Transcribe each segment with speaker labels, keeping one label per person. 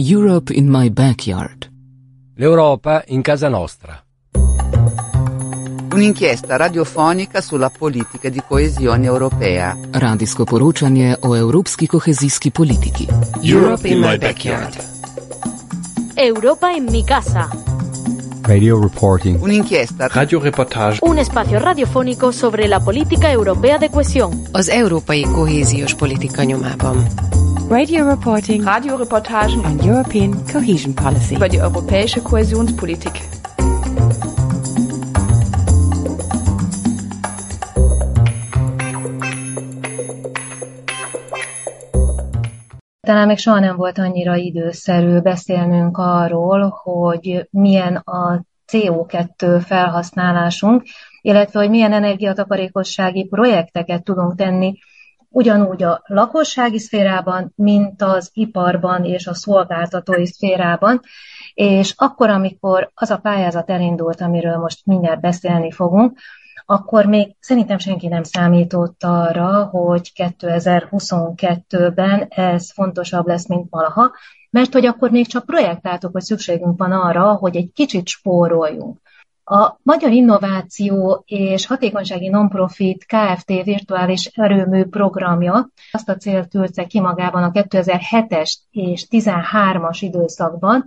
Speaker 1: Europe in my backyard.
Speaker 2: L'Europa in casa nostra.
Speaker 3: Un'inchiesta radiofonica sulla politica di coesione europea.
Speaker 1: Radijsko poročanje o evropski kohezijski politiki.
Speaker 4: Europe in my backyard.
Speaker 5: Europa en mi casa.
Speaker 6: Radio reporting.
Speaker 3: Un'inchiesta
Speaker 4: Radioreportage.
Speaker 5: Un espacio radiofónico sobre la política europea de cohesión.
Speaker 7: Az európai kohéziós politika nyomában.
Speaker 8: Radio reporting
Speaker 9: Radioreportagen
Speaker 8: on European cohesion policy.
Speaker 9: über die europäische Kohäsionspolitik.
Speaker 10: Talán még soha nem volt annyira időszerű beszélnünk arról, hogy milyen a CO2 felhasználásunk, illetve hogy milyen energiatakarékossági projekteket tudunk tenni ugyanúgy a lakossági szférában, mint az iparban és a szolgáltatói szférában. És akkor, amikor az a pályázat elindult, amiről most mindjárt beszélni fogunk, akkor még szerintem senki nem számított arra, hogy 2022-ben ez fontosabb lesz, mint valaha, mert hogy akkor még csak projektáltuk, hogy szükségünk van arra, hogy egy kicsit spóroljunk. A Magyar Innováció és Hatékonysági Nonprofit Kft. virtuális erőmű programja azt a célt tűzte ki magában a 2007-es és 13-as időszakban,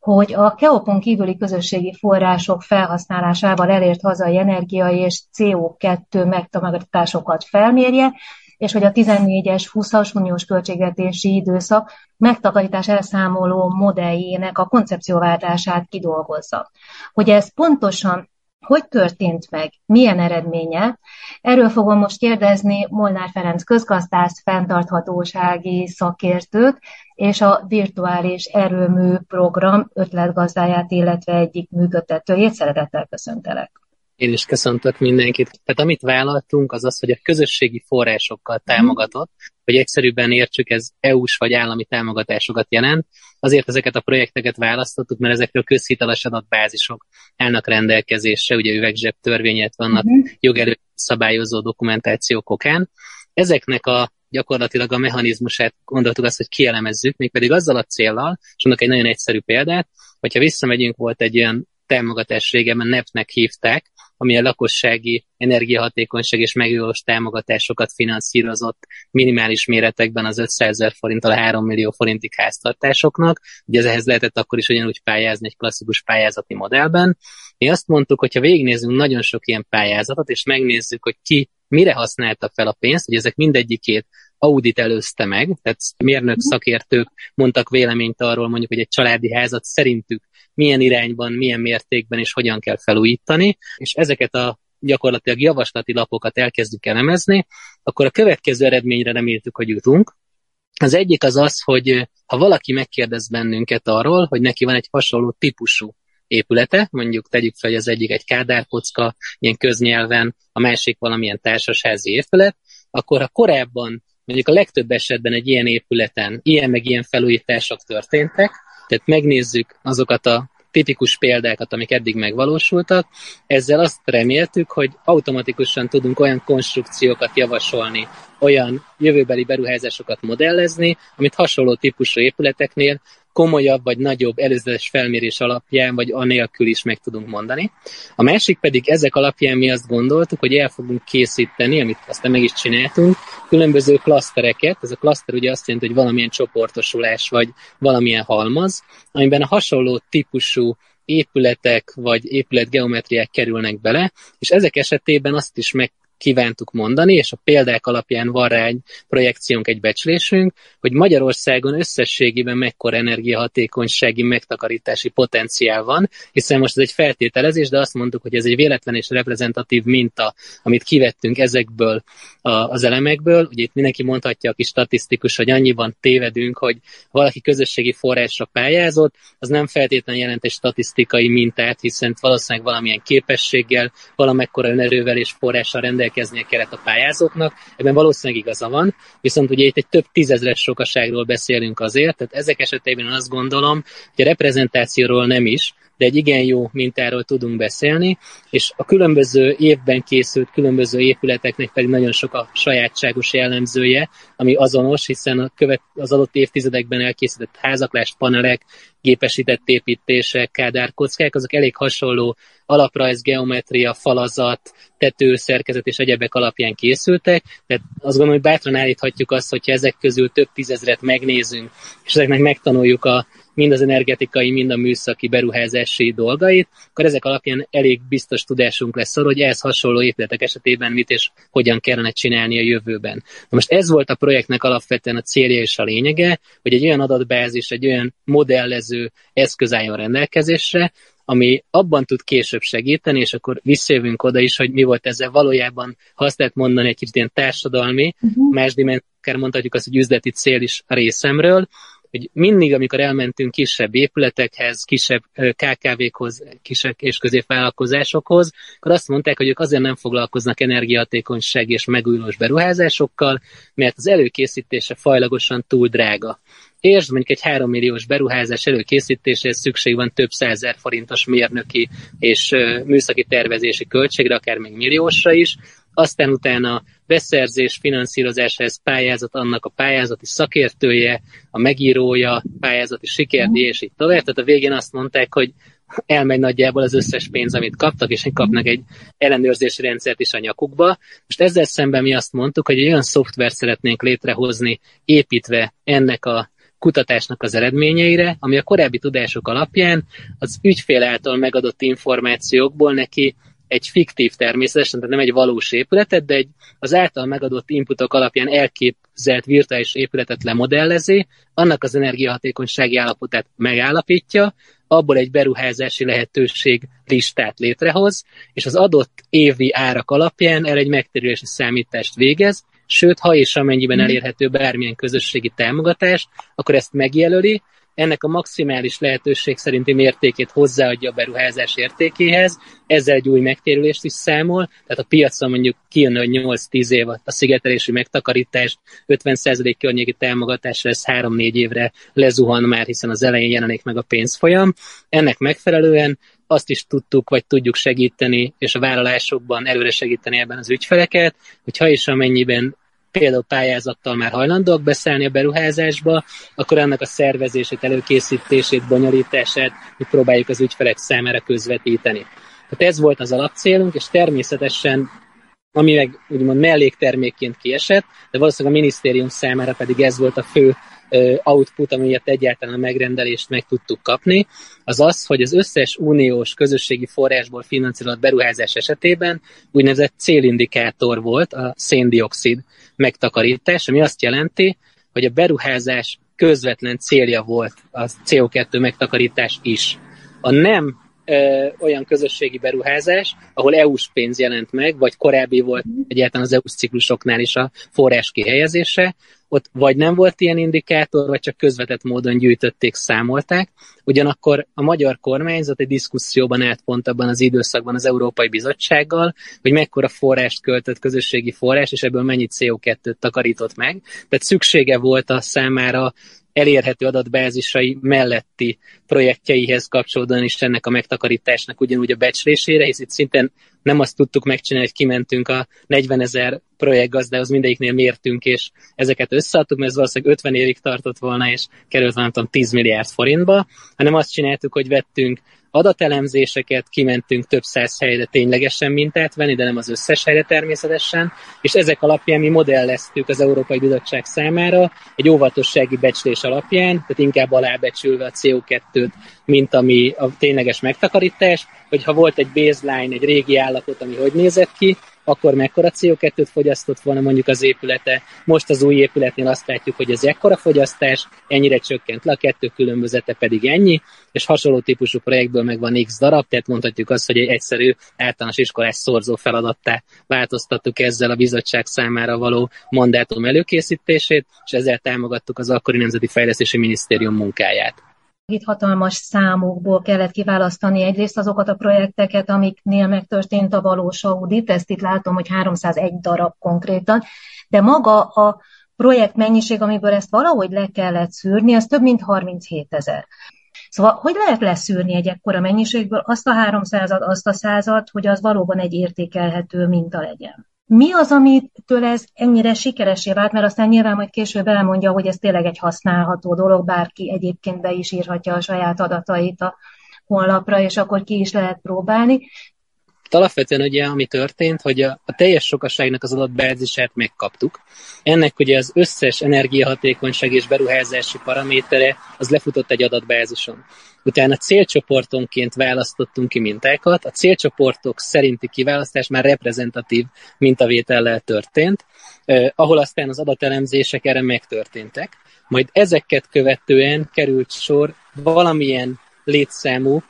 Speaker 10: hogy a KEOP-on kívüli közösségi források felhasználásával elért hazai energia és CO2 megtakarításokat felmérje, és hogy a 14-es 20-as uniós költségvetési időszak megtakarítás elszámoló modelljének a koncepcióváltását kidolgozza. Hogy ez pontosan hogy történt meg, milyen eredménye? Erről fogom most kérdezni Molnár Ferenc közgazdász, fenntarthatósági szakértőt, és a virtuális erőmű program ötletgazdáját, illetve egyik működtetőjét. Szeretettel köszöntelek.
Speaker 11: Én is köszöntök mindenkit. Tehát amit vállaltunk, az az, hogy a közösségi forrásokkal támogatott, hogy egyszerűbben értsük, ez EU-s vagy állami támogatásokat jelent. Azért ezeket a projekteket választottuk, mert ezekről közhiteles adatbázisok állnak rendelkezésre, ugye üvegzseb törvényet vannak uh-huh. jogerő szabályozó dokumentációk okán. Ezeknek a gyakorlatilag a mechanizmusát gondoltuk azt, hogy kielemezzük, mégpedig azzal a céllal, és mondok egy nagyon egyszerű példát, hogyha visszamegyünk, volt egy olyan támogatás régebben NEP-nek hívták, ami a lakossági energiahatékonyság és megújulós támogatásokat finanszírozott minimális méretekben az 500 ezer forinttal a 3 millió forintig háztartásoknak. Ugye ez ehhez lehetett akkor is ugyanúgy pályázni egy klasszikus pályázati modellben. Mi azt mondtuk, hogyha végignézzünk nagyon sok ilyen pályázatot, és megnézzük, hogy ki mire használta fel a pénzt, hogy ezek mindegyikét audit előzte meg, tehát mérnök szakértők mondtak véleményt arról, mondjuk, hogy egy családi házat szerintük milyen irányban, milyen mértékben és hogyan kell felújítani, és ezeket a gyakorlatilag javaslati lapokat elkezdjük elemezni, akkor a következő eredményre reméltük, hogy jutunk. Az egyik az az, hogy ha valaki megkérdez bennünket arról, hogy neki van egy hasonló típusú épülete, mondjuk tegyük fel, hogy az egyik egy kádárkocka, ilyen köznyelven, a másik valamilyen társasházi épület, akkor ha korábban mondjuk a legtöbb esetben egy ilyen épületen ilyen meg ilyen felújítások történtek, tehát megnézzük azokat a tipikus példákat, amik eddig megvalósultak. Ezzel azt reméltük, hogy automatikusan tudunk olyan konstrukciókat javasolni, olyan jövőbeli beruházásokat modellezni, amit hasonló típusú épületeknél komolyabb vagy nagyobb előzetes felmérés alapján, vagy anélkül is meg tudunk mondani. A másik pedig ezek alapján mi azt gondoltuk, hogy el fogunk készíteni, amit aztán meg is csináltunk, különböző klasztereket. Ez a klaszter ugye azt jelenti, hogy valamilyen csoportosulás, vagy valamilyen halmaz, amiben a hasonló típusú épületek vagy épületgeometriák kerülnek bele, és ezek esetében azt is meg kívántuk mondani, és a példák alapján van rá egy projekciónk, egy becslésünk, hogy Magyarországon összességében mekkora energiahatékonysági megtakarítási potenciál van, hiszen most ez egy feltételezés, de azt mondtuk, hogy ez egy véletlen és reprezentatív minta, amit kivettünk ezekből a, az elemekből. Ugye itt mindenki mondhatja, aki statisztikus, hogy annyiban tévedünk, hogy valaki közösségi forrásra pályázott, az nem feltétlenül jelent egy statisztikai mintát, hiszen valószínűleg valamilyen képességgel, valamekkora önerővel és forrással rendelkezik, rendelkeznie kellett a pályázóknak, ebben valószínűleg igaza van, viszont ugye itt egy több tízezres sokaságról beszélünk azért, tehát ezek esetében azt gondolom, hogy a reprezentációról nem is, de egy igen jó mintáról tudunk beszélni, és a különböző évben készült különböző épületeknek pedig nagyon sok a sajátságos jellemzője, ami azonos, hiszen a követ, az adott évtizedekben elkészített házaklás, panelek, gépesített építések, kádárkockák, azok elég hasonló alaprajz, geometria, falazat, tető, szerkezet és egyebek alapján készültek, tehát azt gondolom, hogy bátran állíthatjuk azt, hogyha ezek közül több tízezret megnézünk, és ezeknek megtanuljuk a mind az energetikai, mind a műszaki beruházási dolgait, akkor ezek alapján elég biztos tudásunk lesz arról, hogy ehhez hasonló épületek esetében mit és hogyan kellene csinálni a jövőben. Na most ez volt a projektnek alapvetően a célja és a lényege, hogy egy olyan adatbázis, egy olyan modellező eszköz álljon rendelkezésre, ami abban tud később segíteni, és akkor visszajövünk oda is, hogy mi volt ezzel valójában, ha azt lehet mondani, egy kicsit ilyen társadalmi, uh-huh. más dimenziókár mondhatjuk azt, hogy üzleti cél is a részemről, hogy mindig, amikor elmentünk kisebb épületekhez, kisebb KKV-khoz, kisebb és középvállalkozásokhoz, akkor azt mondták, hogy ők azért nem foglalkoznak energiahatékonyság és megújulós beruházásokkal, mert az előkészítése fajlagosan túl drága. És mondjuk egy 3 milliós beruházás előkészítéséhez szükség van több százer forintos mérnöki és műszaki tervezési költségre, akár még milliósra is, aztán utána beszerzés finanszírozásához pályázat, annak a pályázati szakértője, a megírója, pályázati sikerdi, és így tovább. Tehát a végén azt mondták, hogy elmegy nagyjából az összes pénz, amit kaptak, és kapnak egy ellenőrzési rendszert is a nyakukba. Most ezzel szemben mi azt mondtuk, hogy egy olyan szoftvert szeretnénk létrehozni, építve ennek a kutatásnak az eredményeire, ami a korábbi tudások alapján az ügyfél által megadott információkból neki egy fiktív természetesen, tehát nem egy valós épületet, de egy az által megadott inputok alapján elképzelt virtuális épületet lemodellezi, annak az energiahatékonysági állapotát megállapítja, abból egy beruházási lehetőség listát létrehoz, és az adott évi árak alapján el egy megtérülési számítást végez, sőt, ha és amennyiben mhm. elérhető bármilyen közösségi támogatás, akkor ezt megjelöli, ennek a maximális lehetőség szerinti mértékét hozzáadja a beruházás értékéhez, ezzel egy új megtérülést is számol, tehát a piacon mondjuk kijön, hogy 8-10 év a szigetelési megtakarítás, 50% környéki támogatásra ez 3-4 évre lezuhan már, hiszen az elején jelenik meg a pénzfolyam. Ennek megfelelően azt is tudtuk, vagy tudjuk segíteni, és a vállalásokban előre segíteni ebben az ügyfeleket, hogy ha és amennyiben például pályázattal már hajlandóak beszállni a beruházásba, akkor annak a szervezését, előkészítését, bonyolítását mi próbáljuk az ügyfelek számára közvetíteni. Tehát ez volt az alapcélunk, és természetesen ami meg úgymond melléktermékként kiesett, de valószínűleg a minisztérium számára pedig ez volt a fő output, amiért egyáltalán a megrendelést meg tudtuk kapni, az az, hogy az összes uniós közösségi forrásból finanszírozott beruházás esetében úgynevezett célindikátor volt a széndiokszid megtakarítás, ami azt jelenti, hogy a beruházás közvetlen célja volt a CO2 megtakarítás is. A nem ö, olyan közösségi beruházás, ahol EU-s pénz jelent meg, vagy korábbi volt egyáltalán az EU-s ciklusoknál is a forrás kihelyezése, ott vagy nem volt ilyen indikátor, vagy csak közvetett módon gyűjtötték, számolták. Ugyanakkor a magyar kormányzat egy diszkuszióban állt pont abban az időszakban az Európai Bizottsággal, hogy mekkora forrást költött közösségi forrás, és ebből mennyit CO2-t takarított meg. Tehát szüksége volt a számára elérhető adatbázisai melletti projektjeihez kapcsolódóan is ennek a megtakarításnak ugyanúgy a becslésére, hisz itt szintén nem azt tudtuk megcsinálni, hogy kimentünk a 40 ezer projektgazdához, mindegyiknél mértünk, és ezeket összeadtuk, mert ez valószínűleg 50 évig tartott volna, és került nem tudom 10 milliárd forintba, hanem azt csináltuk, hogy vettünk adatelemzéseket, kimentünk több száz helyre ténylegesen mintát venni, de nem az összes helyre természetesen, és ezek alapján mi modelleztük az Európai Bizottság számára egy óvatossági becslés alapján, tehát inkább alábecsülve a CO2-t, mint ami a tényleges megtakarítás, hogyha volt egy baseline, egy régi állapot, ami hogy nézett ki, akkor mekkora CO2-t fogyasztott volna mondjuk az épülete. Most az új épületnél azt látjuk, hogy ez ekkora fogyasztás, ennyire csökkent le, a kettő különbözete pedig ennyi, és hasonló típusú projektből meg van X darab, tehát mondhatjuk azt, hogy egy egyszerű általános iskolás szorzó feladattá változtattuk ezzel a bizottság számára való mandátum előkészítését, és ezzel támogattuk az akkori Nemzeti Fejlesztési Minisztérium munkáját.
Speaker 12: Itt hatalmas számokból kellett kiválasztani egyrészt azokat a projekteket, amiknél megtörtént a valós audit, ezt itt látom, hogy 301 darab konkrétan, de maga a projekt mennyiség, amiből ezt valahogy le kellett szűrni, az több mint 37 ezer. Szóval hogy lehet leszűrni egy ekkora mennyiségből azt a 300 azt a százat, hogy az valóban egy értékelhető minta legyen? Mi az, amitől ez ennyire sikeresé vált, mert aztán nyilván majd később elmondja, hogy ez tényleg egy használható dolog, bárki egyébként be is írhatja a saját adatait a honlapra, és akkor ki is lehet próbálni.
Speaker 11: Alapvetően ugye, ami történt, hogy a, a teljes sokasságnak az adatbázisát megkaptuk. Ennek ugye az összes energiahatékonyság és beruházási paramétere az lefutott egy adatbázison. Utána célcsoportonként választottunk ki mintákat, a célcsoportok szerinti kiválasztás már reprezentatív mintavétellel történt, eh, ahol aztán az adatelemzések erre megtörténtek. Majd ezeket követően került sor valamilyen létszámú,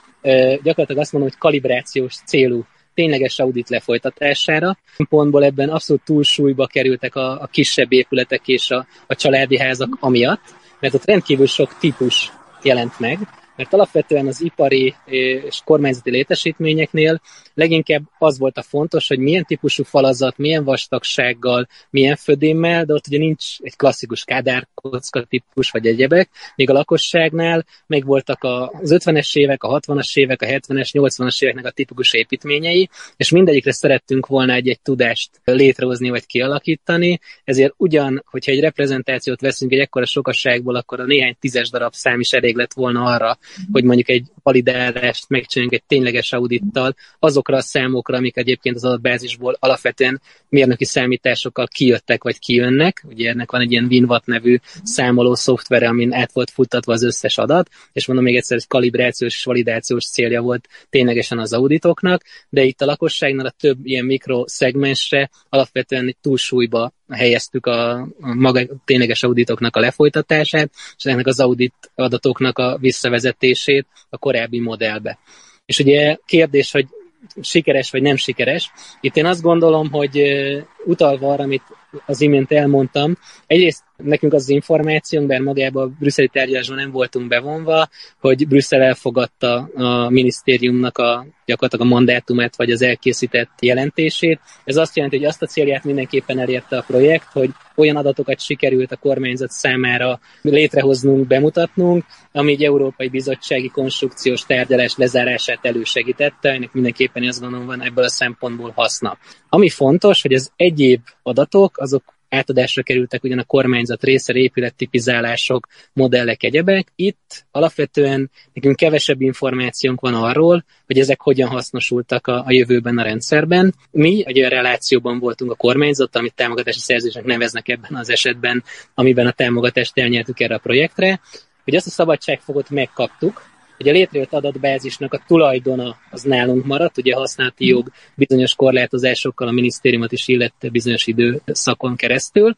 Speaker 11: gyakorlatilag azt mondom, hogy kalibrációs célú tényleges audit lefolytatására. Pontból ebben abszolút túlsúlyba kerültek a, a kisebb épületek és a, a családi házak amiatt, mert ott rendkívül sok típus jelent meg, mert alapvetően az ipari és kormányzati létesítményeknél leginkább az volt a fontos, hogy milyen típusú falazat, milyen vastagsággal, milyen födémmel, de ott ugye nincs egy klasszikus kádárkocka típus vagy egyebek, míg a lakosságnál meg voltak az 50-es évek, a 60-as évek, a 70-es, 80-as éveknek a tipikus építményei, és mindegyikre szerettünk volna egy-egy tudást létrehozni vagy kialakítani, ezért ugyan, hogyha egy reprezentációt veszünk egy ekkora sokasságból, akkor a néhány tízes darab szám is elég lett volna arra, hogy mondjuk egy validálást megcsináljunk egy tényleges audittal, azokra a számokra, amik egyébként az adatbázisból alapvetően mérnöki számításokkal kijöttek vagy kijönnek. Ugye ennek van egy ilyen WinWatt nevű számoló szoftver, amin át volt futtatva az összes adat, és mondom még egyszer, hogy kalibrációs és validációs célja volt ténylegesen az auditoknak, de itt a lakosságnál a több ilyen mikroszegmensre alapvetően egy túlsúlyba helyeztük a, a maga tényleges auditoknak a lefolytatását, és ennek az audit adatoknak a visszavezetését a korábbi modellbe. És ugye kérdés, hogy sikeres vagy nem sikeres. Itt én azt gondolom, hogy utalva arra, amit az imént elmondtam, egyrészt nekünk az, az információnk, bár magában a brüsszeli tárgyalásban nem voltunk bevonva, hogy Brüsszel elfogadta a minisztériumnak a gyakorlatilag a mandátumát, vagy az elkészített jelentését. Ez azt jelenti, hogy azt a célját mindenképpen elérte a projekt, hogy olyan adatokat sikerült a kormányzat számára létrehoznunk, bemutatnunk, ami egy Európai Bizottsági konstrukciós tárgyalás lezárását elősegítette, ennek mindenképpen azt gondolom van ebből a szempontból haszna. Ami fontos, hogy az egyéb adatok, azok átadásra kerültek ugyan a kormányzat részre épülettipizálások, modellek, egyebek. Itt alapvetően nekünk kevesebb információnk van arról, hogy ezek hogyan hasznosultak a, a jövőben a rendszerben. Mi egy olyan relációban voltunk a kormányzattal, amit támogatási szerzésnek neveznek ebben az esetben, amiben a támogatást elnyertük erre a projektre, hogy azt a szabadságfogot megkaptuk, hogy a létrejött adatbázisnak a tulajdona az nálunk maradt, ugye használati jog bizonyos korlátozásokkal a minisztériumot is illette bizonyos időszakon keresztül,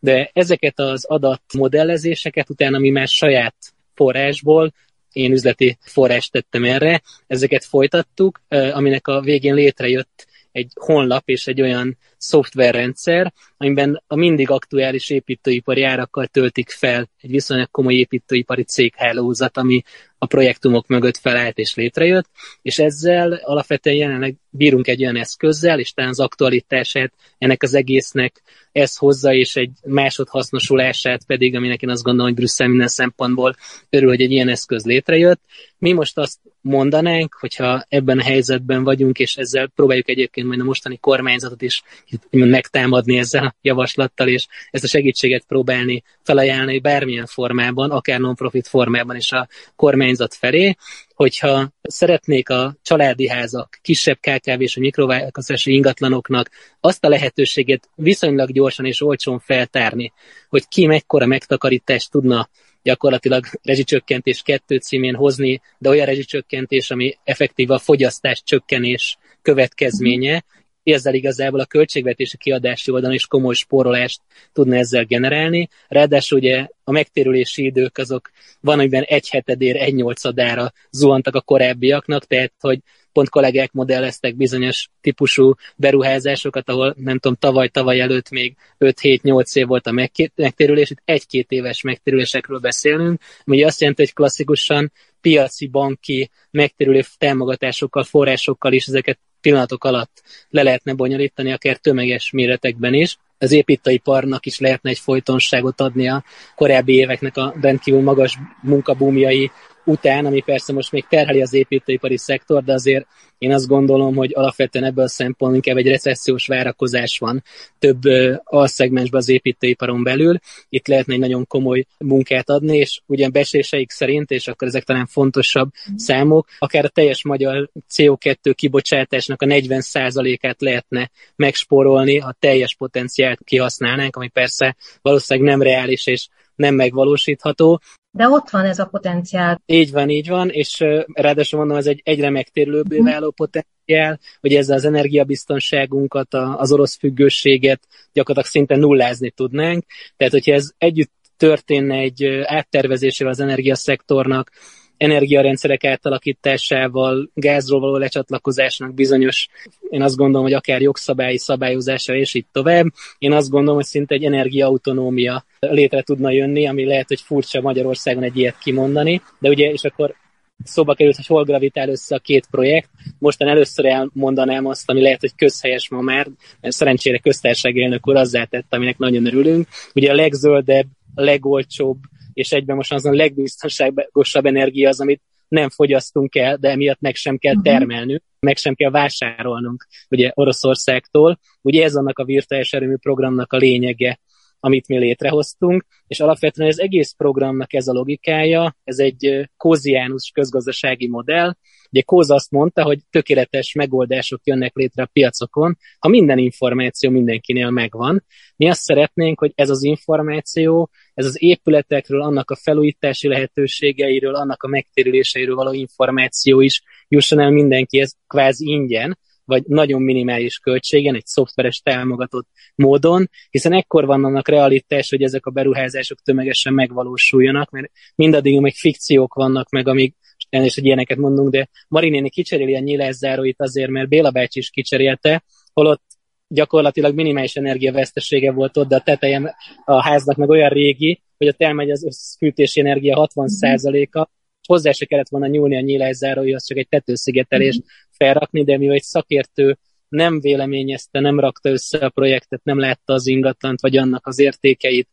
Speaker 11: de ezeket az adatmodellezéseket utána mi már saját forrásból én üzleti forrást tettem erre, ezeket folytattuk, aminek a végén létrejött egy honlap és egy olyan szoftverrendszer, amiben a mindig aktuális építőipari árakkal töltik fel egy viszonylag komoly építőipari céghálózat, ami a projektumok mögött felállt és létrejött, és ezzel alapvetően jelenleg bírunk egy olyan eszközzel, és talán az aktualitását ennek az egésznek ez hozza, és egy másodhasznosulását pedig, aminek én azt gondolom, hogy Brüsszel minden szempontból örül, hogy egy ilyen eszköz létrejött. Mi most azt mondanánk, hogyha ebben a helyzetben vagyunk, és ezzel próbáljuk egyébként majd a mostani kormányzatot is megtámadni ezzel a javaslattal, és ezt a segítséget próbálni felajánlani bármilyen formában, akár non-profit formában is a kormányzat felé, hogyha szeretnék a családi házak, kisebb KKV és a mikrovállalkozási ingatlanoknak azt a lehetőséget viszonylag gyorsan és olcsón feltárni, hogy ki mekkora megtakarítást tudna gyakorlatilag rezsicsökkentés kettő címén hozni, de olyan rezsicsökkentés, ami effektív a fogyasztás csökkenés következménye, ezzel igazából a költségvetési kiadási oldalon is komoly spórolást tudna ezzel generálni. Ráadásul ugye a megtérülési idők azok van, amiben egy hetedér, egy nyolcadára zuhantak a korábbiaknak, tehát hogy pont kollégák modelleztek bizonyos típusú beruházásokat, ahol nem tudom, tavaly-tavaly előtt még 5-7-8 év volt a megtérülés, itt egy-két éves megtérülésekről beszélünk, ami azt jelenti, hogy klasszikusan piaci, banki, megtérülő támogatásokkal, forrásokkal is ezeket pillanatok alatt le lehetne bonyolítani, akár tömeges méretekben is. Az építőiparnak is lehetne egy folytonságot adni a korábbi éveknek a rendkívül magas munkabúmjai után, ami persze most még terheli az építőipari szektor, de azért én azt gondolom, hogy alapvetően ebből a szempontból inkább egy recessziós várakozás van több alszegmensben az építőiparon belül. Itt lehetne egy nagyon komoly munkát adni, és ugyan beséseik szerint, és akkor ezek talán fontosabb számok, akár a teljes magyar CO2 kibocsátásnak a 40%-át lehetne megspórolni, ha teljes potenciált kihasználnánk, ami persze valószínűleg nem reális és nem megvalósítható,
Speaker 12: de ott van ez a potenciál.
Speaker 11: Így van, így van, és ráadásul mondom, ez egy egyre megtérülőbbé mhm. váló potenciál, hogy ezzel az energiabiztonságunkat, az orosz függőséget gyakorlatilag szinte nullázni tudnánk. Tehát, hogyha ez együtt történne egy áttervezésével az energiaszektornak, energiarendszerek átalakításával, gázról való lecsatlakozásnak bizonyos, én azt gondolom, hogy akár jogszabályi szabályozása és így tovább. Én azt gondolom, hogy szinte egy energiaautonómia létre tudna jönni, ami lehet, hogy furcsa Magyarországon egy ilyet kimondani, de ugye, és akkor szóba került, hogy hol gravitál össze a két projekt. Mostan először elmondanám azt, ami lehet, hogy közhelyes ma már, mert szerencsére köztársaság elnök úr azzá tett, aminek nagyon örülünk. Ugye a legzöldebb, a legolcsóbb, és egyben most azon a legbiztonságosabb energia az, amit nem fogyasztunk el, de emiatt meg sem kell mhm. termelnünk, meg sem kell vásárolnunk ugye Oroszországtól. Ugye ez annak a virtuális erőmű programnak a lényege, amit mi létrehoztunk, és alapvetően az egész programnak ez a logikája, ez egy kóziánus közgazdasági modell. Ugye Kóz azt mondta, hogy tökéletes megoldások jönnek létre a piacokon, ha minden információ mindenkinél megvan. Mi azt szeretnénk, hogy ez az információ, ez az épületekről, annak a felújítási lehetőségeiről, annak a megtérüléseiről való információ is jusson el mindenkihez kvázi ingyen, vagy nagyon minimális költségen, egy szoftveres támogatott módon, hiszen ekkor van annak realitás, hogy ezek a beruházások tömegesen megvalósuljanak, mert mindaddig még fikciók vannak meg, amíg és hogy ilyeneket mondunk, de Marinéni kicseréli a nyílászáróit azért, mert Béla bácsi is kicserélte, holott gyakorlatilag minimális energiavesztesége volt ott, de a tetejem a háznak meg olyan régi, hogy ott elmegy az összfűtési energia 60%-a, hozzá se kellett volna nyúlni a nyílászáróihoz, csak egy tetőszigetelés mm-hmm. Felrakni, de mivel egy szakértő nem véleményezte, nem rakta össze a projektet, nem látta az ingatlant, vagy annak az értékeit,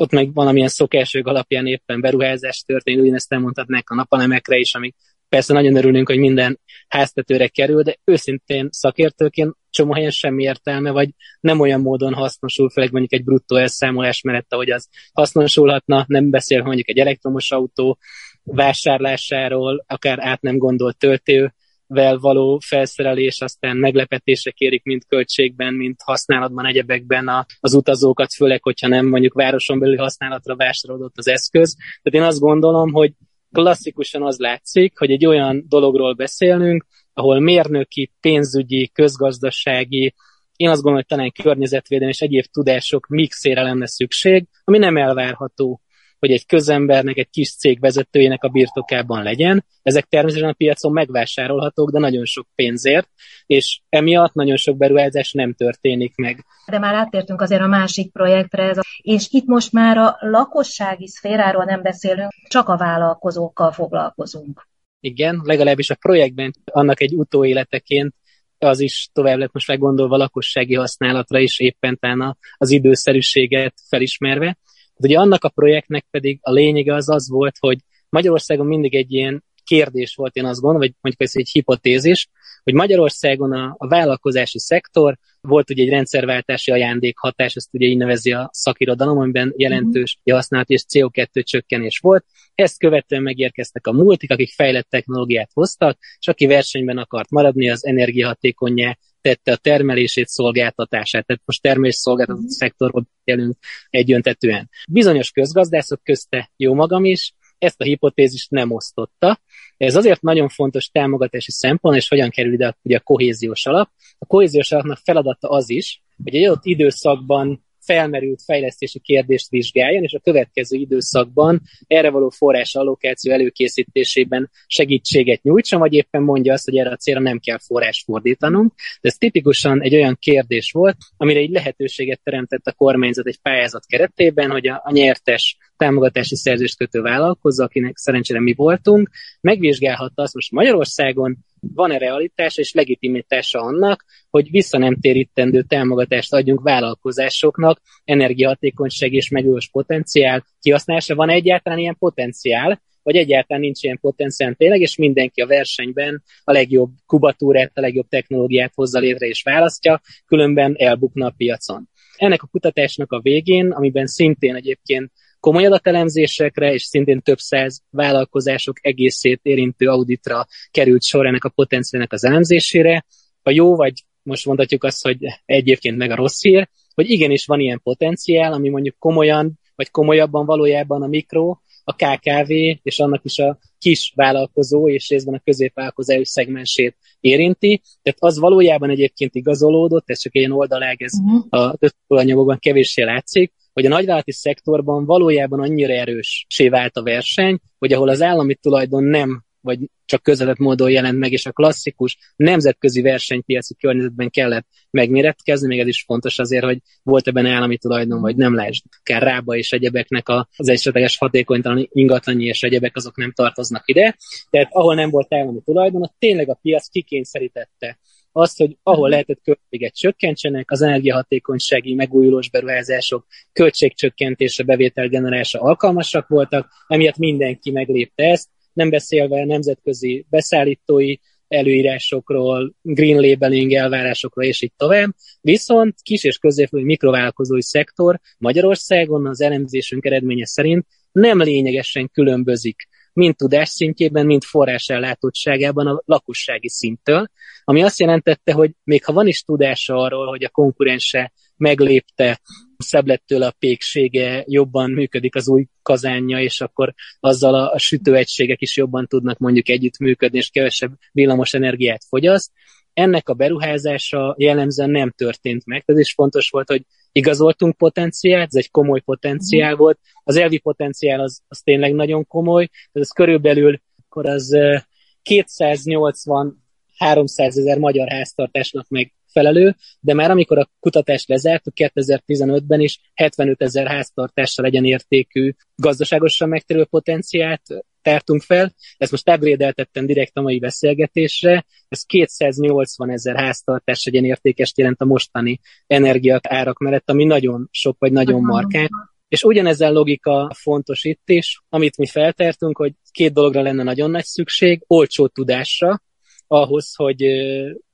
Speaker 11: ott meg valamilyen szokások alapján éppen beruházás történik, ugyanezt elmondhatnák a napalemekre is, amik persze nagyon örülünk, hogy minden háztetőre kerül, de őszintén szakértőként csomó helyen semmi értelme, vagy nem olyan módon hasznosul, főleg mondjuk egy bruttó elszámolás mellett, ahogy az hasznosulhatna, nem beszél mondjuk egy elektromos autó vásárlásáról, akár át nem gondolt töltő, vel való felszerelés, aztán meglepetésre kérik mind költségben, mind használatban, egyebekben a, az utazókat, főleg, hogyha nem mondjuk városon belül használatra vásárolódott az eszköz. Tehát én azt gondolom, hogy klasszikusan az látszik, hogy egy olyan dologról beszélünk, ahol mérnöki, pénzügyi, közgazdasági, én azt gondolom, hogy talán környezetvédelmi és egyéb tudások mixére lenne szükség, ami nem elvárható hogy egy közembernek, egy kis cég vezetőjének a birtokában legyen. Ezek természetesen a piacon megvásárolhatók, de nagyon sok pénzért, és emiatt nagyon sok beruházás nem történik meg.
Speaker 12: De már áttértünk azért a másik projektre, ez a, és itt most már a lakossági szféráról nem beszélünk, csak a vállalkozókkal foglalkozunk.
Speaker 11: Igen, legalábbis a projektben annak egy utóéleteként az is tovább lett most meggondolva lakossági használatra is éppen talán az időszerűséget felismerve. Ugye annak a projektnek pedig a lényege az az volt, hogy Magyarországon mindig egy ilyen kérdés volt, én azt gondolom, vagy mondjuk ez egy hipotézis, hogy Magyarországon a, a vállalkozási szektor volt ugye egy rendszerváltási ajándékhatás, ezt ugye így nevezi a szakirodalom, amiben jelentős mm-hmm. használat és CO2 csökkenés volt. Ezt követően megérkeztek a multik, akik fejlett technológiát hoztak, és aki versenyben akart maradni, az energiahatékonyá tette a termelését, szolgáltatását. Tehát most termelés szolgáltató mm-hmm. szektorról beszélünk egyöntetően. Bizonyos közgazdászok közte jó magam is, ezt a hipotézist nem osztotta, Ez azért nagyon fontos támogatási szempont, és hogyan kerül ide ugye a kohéziós alap. A kohéziós alapnak feladata az is, hogy egy adott időszakban felmerült fejlesztési kérdést vizsgáljon, és a következő időszakban erre való forrás allokáció előkészítésében segítséget nyújtson, vagy éppen mondja azt, hogy erre a célra nem kell forrás fordítanunk. De ez tipikusan egy olyan kérdés volt, amire egy lehetőséget teremtett a kormányzat egy pályázat keretében, hogy a, a nyertes támogatási szerzést kötő vállalkozó, akinek szerencsére mi voltunk, megvizsgálhatta azt most Magyarországon, van-e realitása és legitimitása annak, hogy vissza nem térítendő támogatást adjunk vállalkozásoknak, energiahatékonyság és megújulós potenciál kihasználása. Van egyáltalán ilyen potenciál, vagy egyáltalán nincs ilyen potenciál tényleg, és mindenki a versenyben a legjobb kubatúrát, a legjobb technológiát hozza létre és választja, különben elbukna a piacon. Ennek a kutatásnak a végén, amiben szintén egyébként komoly adatelemzésekre, és szintén több száz vállalkozások egészét érintő auditra került sor ennek a potenciálnak az elemzésére. A jó, vagy most mondhatjuk azt, hogy egyébként meg a rossz hír, hogy igenis van ilyen potenciál, ami mondjuk komolyan, vagy komolyabban valójában a mikro, a KKV és annak is a kis vállalkozó és részben a középvállalkozás szegmensét érinti. Tehát az valójában egyébként igazolódott, ez csak egy ilyen oldalág, ez uh-huh. a anyagokban kevéssé látszik, hogy a nagyvállalati szektorban valójában annyira erőssé vált a verseny, hogy ahol az állami tulajdon nem vagy csak közvetett módon jelent meg, és a klasszikus nemzetközi versenypiaci környezetben kellett megméretkezni, még ez is fontos azért, hogy volt ebben állami tulajdon, vagy nem lásd. Akár rába és egyebeknek az esetleges hatékonytalan ingatlanyi és egyebek azok nem tartoznak ide. Tehát ahol nem volt állami tulajdon, ott tényleg a piac kikényszerítette azt, hogy ahol lehetett költséget csökkentsenek, az energiahatékonysági megújulós beruházások költségcsökkentése, bevételgenerálása alkalmasak voltak, emiatt mindenki meglépte ezt, nem beszélve nemzetközi beszállítói előírásokról, green labeling elvárásokról, és így tovább. Viszont kis és középülő mikrovállalkozói szektor Magyarországon az elemzésünk eredménye szerint nem lényegesen különbözik mind tudás szintjében, mind forrásellátottságában a lakossági szinttől, ami azt jelentette, hogy még ha van is tudása arról, hogy a konkurense meglépte, szebb lett tőle a péksége, jobban működik az új kazánja, és akkor azzal a, a sütőegységek is jobban tudnak mondjuk együttműködni, és kevesebb villamos energiát fogyaszt. Ennek a beruházása jellemzően nem történt meg, ez is fontos volt, hogy igazoltunk potenciált, ez egy komoly potenciál volt. Az elvi potenciál az, az tényleg nagyon komoly, ez körülbelül akkor az 280 300 ezer magyar háztartásnak meg felelő, de már amikor a kutatást lezártuk 2015-ben is 75 ezer háztartással legyen értékű, gazdaságosan megterülő potenciált tártunk fel. Ezt most upgrade direkt a mai beszélgetésre. Ez 280 ezer háztartás legyen értékes jelent a mostani energiak árak mellett, ami nagyon sok vagy nagyon markáns. És ugyanezen logika fontos itt is, amit mi feltártunk, hogy két dologra lenne nagyon nagy szükség, olcsó tudásra, ahhoz, hogy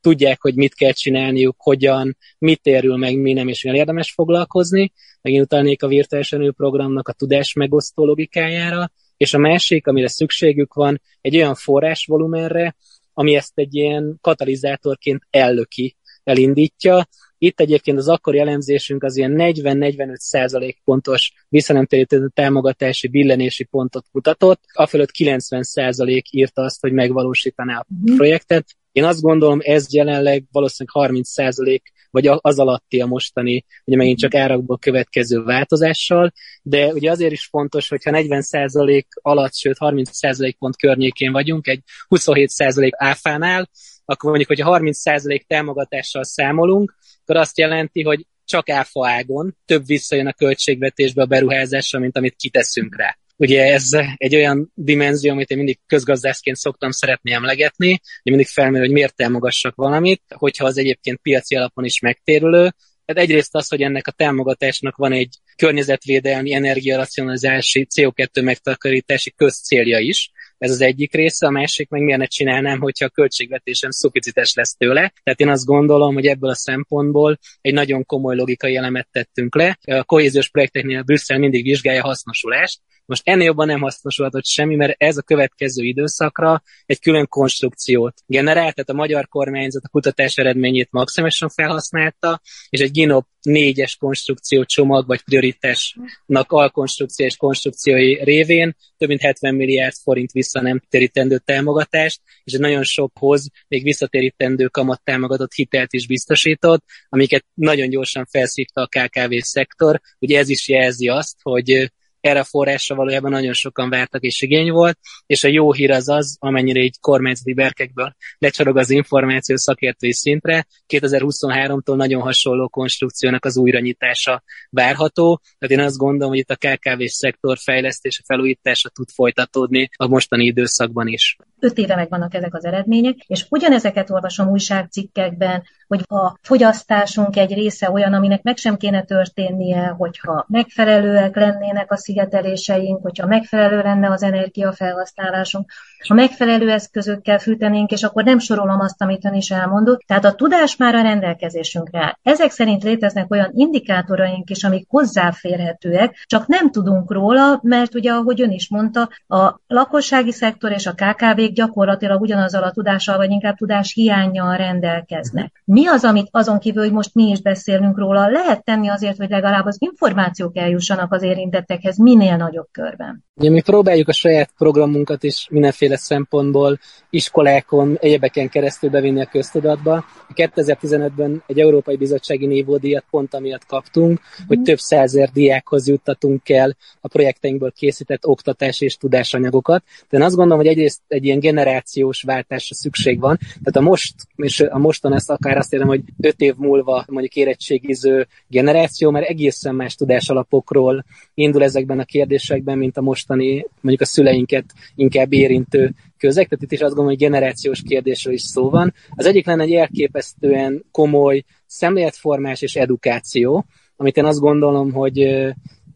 Speaker 11: tudják, hogy mit kell csinálniuk, hogyan, mit érül meg, mi nem, és mivel érdemes foglalkozni. Megint utalnék a virtuális programnak a tudás megosztó logikájára, és a másik, amire szükségük van, egy olyan forrásvolumenre, ami ezt egy ilyen katalizátorként ellöki, elindítja, itt egyébként az akkori elemzésünk az ilyen 40-45 százalék pontos visszanemtérítő támogatási billenési pontot mutatott, fölött 90 százalék írta azt, hogy megvalósítaná a mhm. projektet. Én azt gondolom, ez jelenleg valószínűleg 30 százalék vagy az alatti a mostani, ugye megint csak árakból következő változással, de ugye azért is fontos, hogyha 40% alatt, sőt 30% pont környékén vagyunk, egy 27% áfánál, akkor mondjuk, hogyha 30% támogatással számolunk, akkor azt jelenti, hogy csak áfa ágon több visszajön a költségvetésbe a beruházásra, mint amit kiteszünk rá. Ugye ez egy olyan dimenzió, amit én mindig közgazdászként szoktam szeretni emlegetni, hogy mindig felmerül, hogy miért támogassak valamit, hogyha az egyébként piaci alapon is megtérülő, tehát egyrészt az, hogy ennek a támogatásnak van egy környezetvédelmi, energiaracionalizási, CO2 megtakarítási közcélja is, ez az egyik része, a másik meg miért ne csinálnám, hogyha a költségvetésem szuficites lesz tőle. Tehát én azt gondolom, hogy ebből a szempontból egy nagyon komoly logikai elemet tettünk le. A kohéziós projekteknél Brüsszel mindig vizsgálja hasznosulást, Most ennél jobban nem hasznosulhatott semmi, mert ez a következő időszakra egy külön konstrukciót generált, tehát a magyar kormányzat a kutatás eredményét maximálisan felhasználta, és egy GINOP négyes konstrukció csomag, vagy prioritásnak alkonstrukció és konstrukciói révén több mint 70 milliárd forint vissza nem térítendő támogatást, és egy nagyon sokhoz még visszatérítendő kamat támogatott hitelt is biztosított, amiket nagyon gyorsan felszívta a KKV szektor. Ugye ez is jelzi azt, hogy erre a forrásra valójában nagyon sokan vártak és igény volt, és a jó hír az az, amennyire így kormányzati berkekből lecsorog az információ szakértői szintre, 2023-tól nagyon hasonló konstrukciónak az újranyitása várható, tehát én azt gondolom, hogy itt a KKV szektor fejlesztése, felújítása tud folytatódni a mostani időszakban is.
Speaker 12: Öt éve megvannak ezek az eredmények, és ugyanezeket olvasom újságcikkekben, hogy a fogyasztásunk egy része olyan, aminek meg sem kéne történnie, hogyha megfelelőek lennének a szigeteléseink, hogyha megfelelő lenne az energiafelhasználásunk, ha megfelelő eszközökkel fűtenénk, és akkor nem sorolom azt, amit ön is elmondott. Tehát a tudás már a rendelkezésünkre. Ezek szerint léteznek olyan indikátoraink is, amik hozzáférhetőek, csak nem tudunk róla, mert ugye, ahogy ön is mondta, a lakossági szektor és a KKV akik gyakorlatilag ugyanazzal a tudással, vagy inkább tudás hiányjal rendelkeznek. Mi az, amit azon kívül, hogy most mi is beszélünk róla, lehet tenni azért, hogy legalább az információk eljussanak az érintettekhez minél nagyobb körben?
Speaker 11: Ugye mi próbáljuk a saját programunkat is mindenféle szempontból iskolákon, egyebeken keresztül bevinni a köztudatba. 2015-ben egy Európai Bizottsági Névódíjat pont amiatt kaptunk, hogy több százer diákhoz juttatunk el a projekteinkből készített oktatás és tudásanyagokat. De én azt gondolom, hogy egyrészt egy ilyen generációs váltásra szükség van. Tehát a most, és a mostan ezt akár azt érem, hogy öt év múlva mondjuk érettségiző generáció, mert egészen más tudásalapokról indul ezekben a kérdésekben, mint a mostani, mondjuk a szüleinket inkább érintő közeg, tehát itt is azt gondolom, hogy generációs kérdésről is szó van. Az egyik lenne egy elképesztően komoly szemléletformás és edukáció, amit én azt gondolom, hogy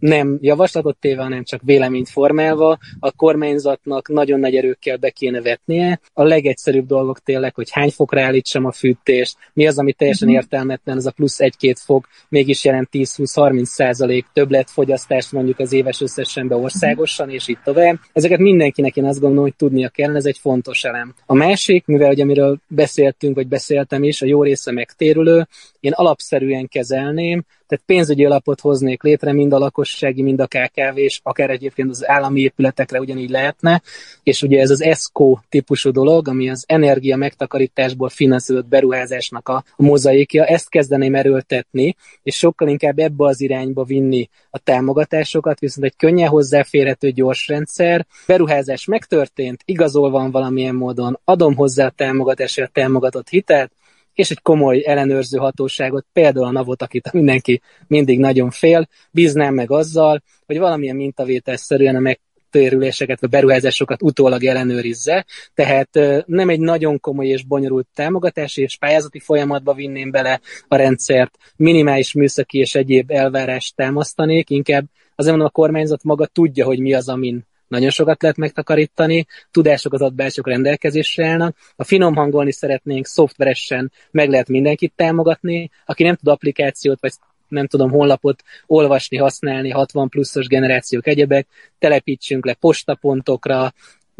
Speaker 11: nem javaslatot téve, hanem csak véleményt formálva, a kormányzatnak nagyon nagy erőkkel be kéne vetnie. A legegyszerűbb dolgok tényleg, hogy hány fokra állítsam a fűtést, mi az, ami teljesen uh-huh. értelmetlen, az a plusz egy-két fok mégis jelent 10-20-30 százalék többletfogyasztást mondjuk az éves összesenbe országosan, és így tovább. Ezeket mindenkinek én azt gondolom, hogy tudnia kell, ez egy fontos elem. A másik, mivel ugye amiről beszéltünk, vagy beszéltem is, a jó része megtérülő, én alapszerűen kezelném, tehát pénzügyi alapot hoznék létre mind a lakossági, mind a KKV, és akár egyébként az állami épületekre ugyanígy lehetne, és ugye ez az ESCO típusú dolog, ami az energia megtakarításból finanszírozott beruházásnak a, mozaikja, ezt kezdeném erőltetni, és sokkal inkább ebbe az irányba vinni a támogatásokat, viszont egy könnyen hozzáférhető gyors rendszer, beruházás megtörtént, igazol van valamilyen módon, adom hozzá a támogatásra a támogatott hitelt, és egy komoly ellenőrző hatóságot, például a navot, akit mindenki mindig nagyon fél, bíznám meg azzal, hogy valamilyen mintavételszerűen a meg térüléseket vagy beruházásokat utólag ellenőrizze, tehát nem egy nagyon komoly és bonyolult támogatási és pályázati folyamatba vinném bele a rendszert, minimális műszaki és egyéb elvárást támasztanék, inkább azért mondom, a kormányzat maga tudja, hogy mi az, amin nagyon sokat lehet megtakarítani, tudások az adatbázisok rendelkezésre állnak. Ha finom hangolni szeretnénk, szoftveresen meg lehet mindenkit támogatni, aki nem tud applikációt vagy nem tudom, honlapot olvasni, használni, 60 pluszos generációk egyebek, telepítsünk le postapontokra,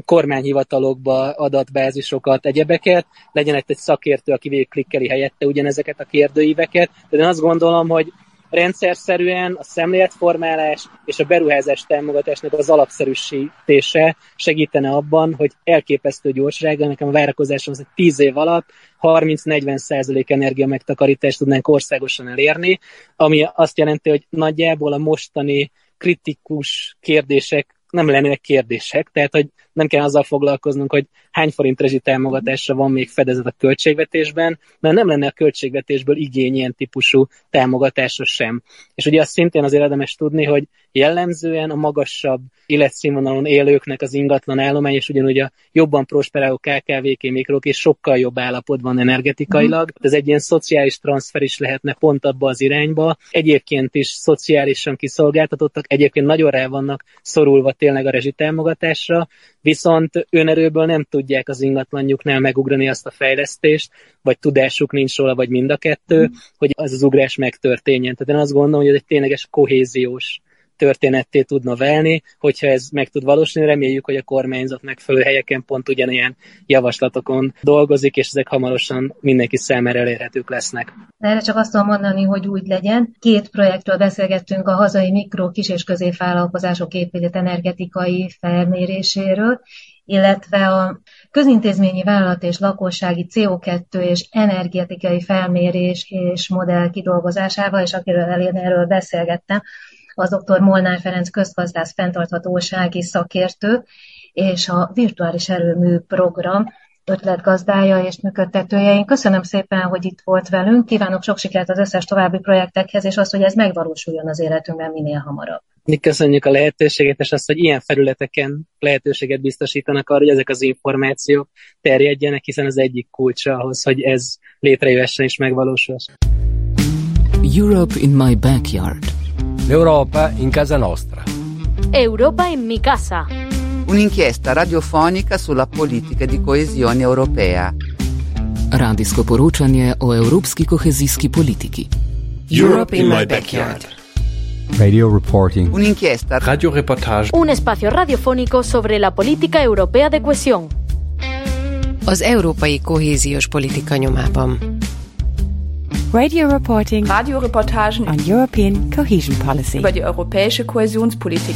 Speaker 11: kormányhivatalokba adatbázisokat, egyebeket, legyen egy szakértő, aki végigklikkeli helyette ugyanezeket a kérdőíveket. De én azt gondolom, hogy rendszerszerűen a szemléletformálás és a beruházás támogatásnak az alapszerűsítése segítene abban, hogy elképesztő gyorsággal, nekem a várakozásom az, hogy 10 év alatt 30-40 százalék energia megtakarítást tudnánk országosan elérni, ami azt jelenti, hogy nagyjából a mostani kritikus kérdések nem lennének kérdések, tehát hogy nem kell azzal foglalkoznunk, hogy hány forint rezsi támogatásra van még fedezet a költségvetésben, mert nem lenne a költségvetésből igény ilyen típusú támogatásra sem. És ugye azt szintén azért érdemes tudni, hogy jellemzően a magasabb életszínvonalon élőknek az ingatlan állomány, és ugyanúgy a jobban prosperáló KKV-k, mikrók és sokkal jobb állapotban energetikailag. Mm. Ez egy ilyen szociális transfer is lehetne pont abba az irányba. Egyébként is szociálisan kiszolgáltatottak, egyébként nagyon rá vannak szorulva tényleg a rezsitámogatásra, viszont önerőből nem tudják az ingatlanjuknál megugrani azt a fejlesztést, vagy tudásuk nincs róla, vagy mind a kettő, mm. hogy az az ugrás megtörténjen. Tehát én azt gondolom, hogy ez egy tényleges kohéziós történetté tudna válni, hogyha ez meg tud valósulni. Reméljük, hogy a kormányzat megfelelő helyeken pont ugyanilyen javaslatokon dolgozik, és ezek hamarosan mindenki számára elérhetők lesznek.
Speaker 12: Erre csak azt tudom mondani, hogy úgy legyen. Két projektről beszélgettünk a hazai mikro, kis és középvállalkozások épület energetikai felméréséről, illetve a közintézményi vállalat és lakossági CO2 és energetikai felmérés és modell kidolgozásával, és akiről én erről beszélgettem, az dr. Molnár Ferenc közgazdász fenntarthatósági szakértő, és a virtuális erőmű program ötletgazdája és működtetője. Én köszönöm szépen, hogy itt volt velünk, kívánok sok sikert az összes további projektekhez, és azt, hogy ez megvalósuljon az életünkben minél hamarabb.
Speaker 11: Mi köszönjük a lehetőséget, és azt, hogy ilyen felületeken lehetőséget biztosítanak arra, hogy ezek az információk terjedjenek, hiszen az egyik kulcsa ahhoz, hogy ez létrejöhessen és megvalósulhasson.
Speaker 1: Europe in my backyard.
Speaker 2: L'Europa in casa nostra.
Speaker 5: Europa in mi casa.
Speaker 3: Un'inchiesta radiofonica sulla politica di coesione europea.
Speaker 1: Radijsko poročanje o evropski kohezijski politiki.
Speaker 4: Europe in my backyard.
Speaker 6: Radio reporting.
Speaker 3: Un'inchiesta
Speaker 4: Radioreportage.
Speaker 5: Un espacio radiofónico sobre la política europea de cohesión.
Speaker 7: Az európai kohéziós politika nyomában.
Speaker 8: Radio reporting
Speaker 9: Radioreportagen
Speaker 8: on European cohesion policy.
Speaker 9: über die europäische Kohäsionspolitik.